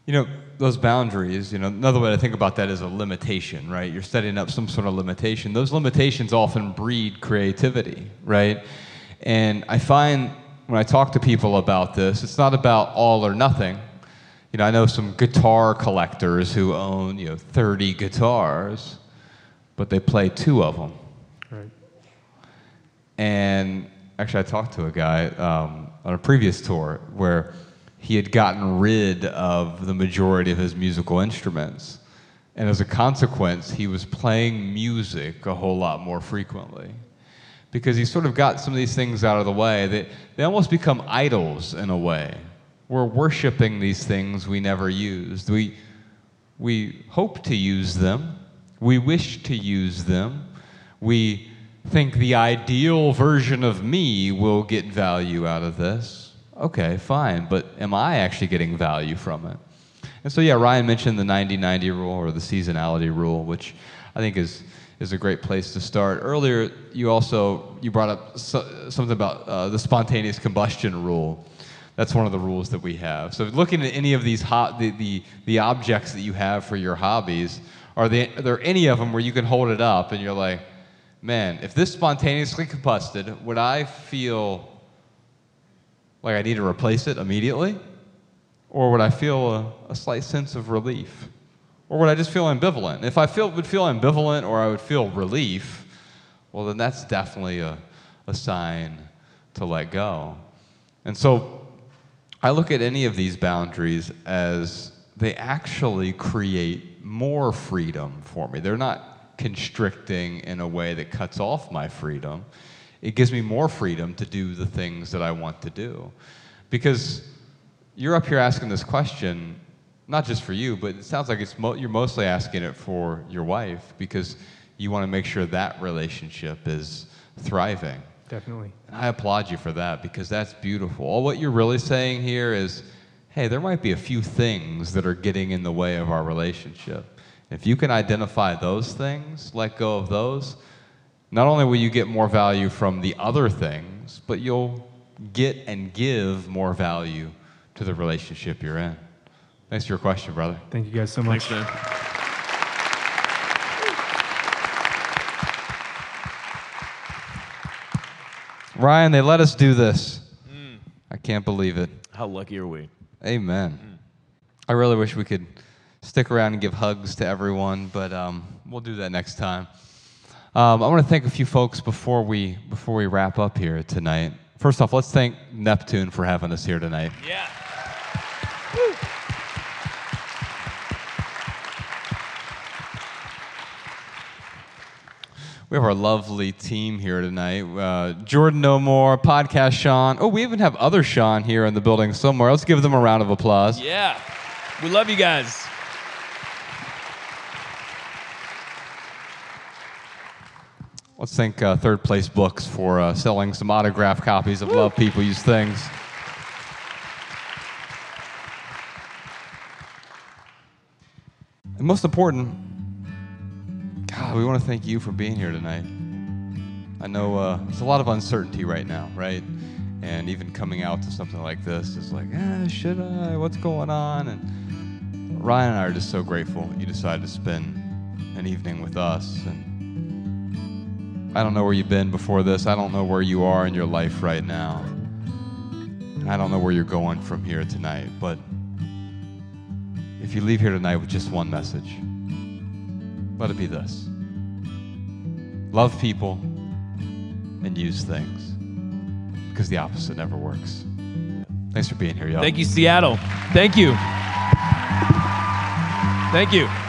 You know, those boundaries, you know, another way to think about that is a limitation, right? You're setting up some sort of limitation. Those limitations often breed creativity, right? And I find when I talk to people about this, it's not about all or nothing. You know, I know some guitar collectors who own, you know, 30 guitars, but they play two of them. Right. And actually, I talked to a guy um, on a previous tour where he had gotten rid of the majority of his musical instruments. And as a consequence, he was playing music a whole lot more frequently. Because he sort of got some of these things out of the way. They, they almost become idols in a way. We're worshiping these things we never used. We, we hope to use them. We wish to use them. We think the ideal version of me will get value out of this. Okay, fine, but am I actually getting value from it? And so, yeah, Ryan mentioned the 90 90 rule or the seasonality rule, which I think is, is a great place to start. Earlier, you also you brought up so, something about uh, the spontaneous combustion rule. That's one of the rules that we have. So, looking at any of these hot, the, the, the objects that you have for your hobbies, are, they, are there any of them where you can hold it up and you're like, man, if this spontaneously combusted, would I feel like I need to replace it immediately? Or would I feel a, a slight sense of relief? Or would I just feel ambivalent? If I feel, would feel ambivalent or I would feel relief, well, then that's definitely a, a sign to let go. And so I look at any of these boundaries as they actually create more freedom for me. They're not constricting in a way that cuts off my freedom. It gives me more freedom to do the things that I want to do. Because you're up here asking this question, not just for you, but it sounds like it's mo- you're mostly asking it for your wife because you want to make sure that relationship is thriving. Definitely. And I applaud you for that because that's beautiful. All what you're really saying here is, hey, there might be a few things that are getting in the way of our relationship. If you can identify those things, let go of those, not only will you get more value from the other things, but you'll get and give more value to the relationship you're in. Thanks for your question, brother. Thank you guys so much. Thanks, man. Ryan, they let us do this. I can't believe it. How lucky are we? Amen. I really wish we could stick around and give hugs to everyone, but um, we'll do that next time. Um, I want to thank a few folks before we before we wrap up here tonight. First off, let's thank Neptune for having us here tonight. Yeah. We have our lovely team here tonight. Uh, Jordan Moore, Podcast Sean. Oh, we even have other Sean here in the building somewhere. Let's give them a round of applause. Yeah. We love you guys. Let's thank uh, Third Place Books for uh, selling some autographed copies of Love People Use Things. And most important, God, we want to thank you for being here tonight. I know uh, there's a lot of uncertainty right now, right? And even coming out to something like this is like, ah, should I? What's going on? And Ryan and I are just so grateful you decided to spend an evening with us. And I don't know where you've been before this. I don't know where you are in your life right now. I don't know where you're going from here tonight. But if you leave here tonight with just one message, let it be this love people and use things because the opposite never works. Thanks for being here, y'all. Thank you, Seattle. Thank you. Thank you.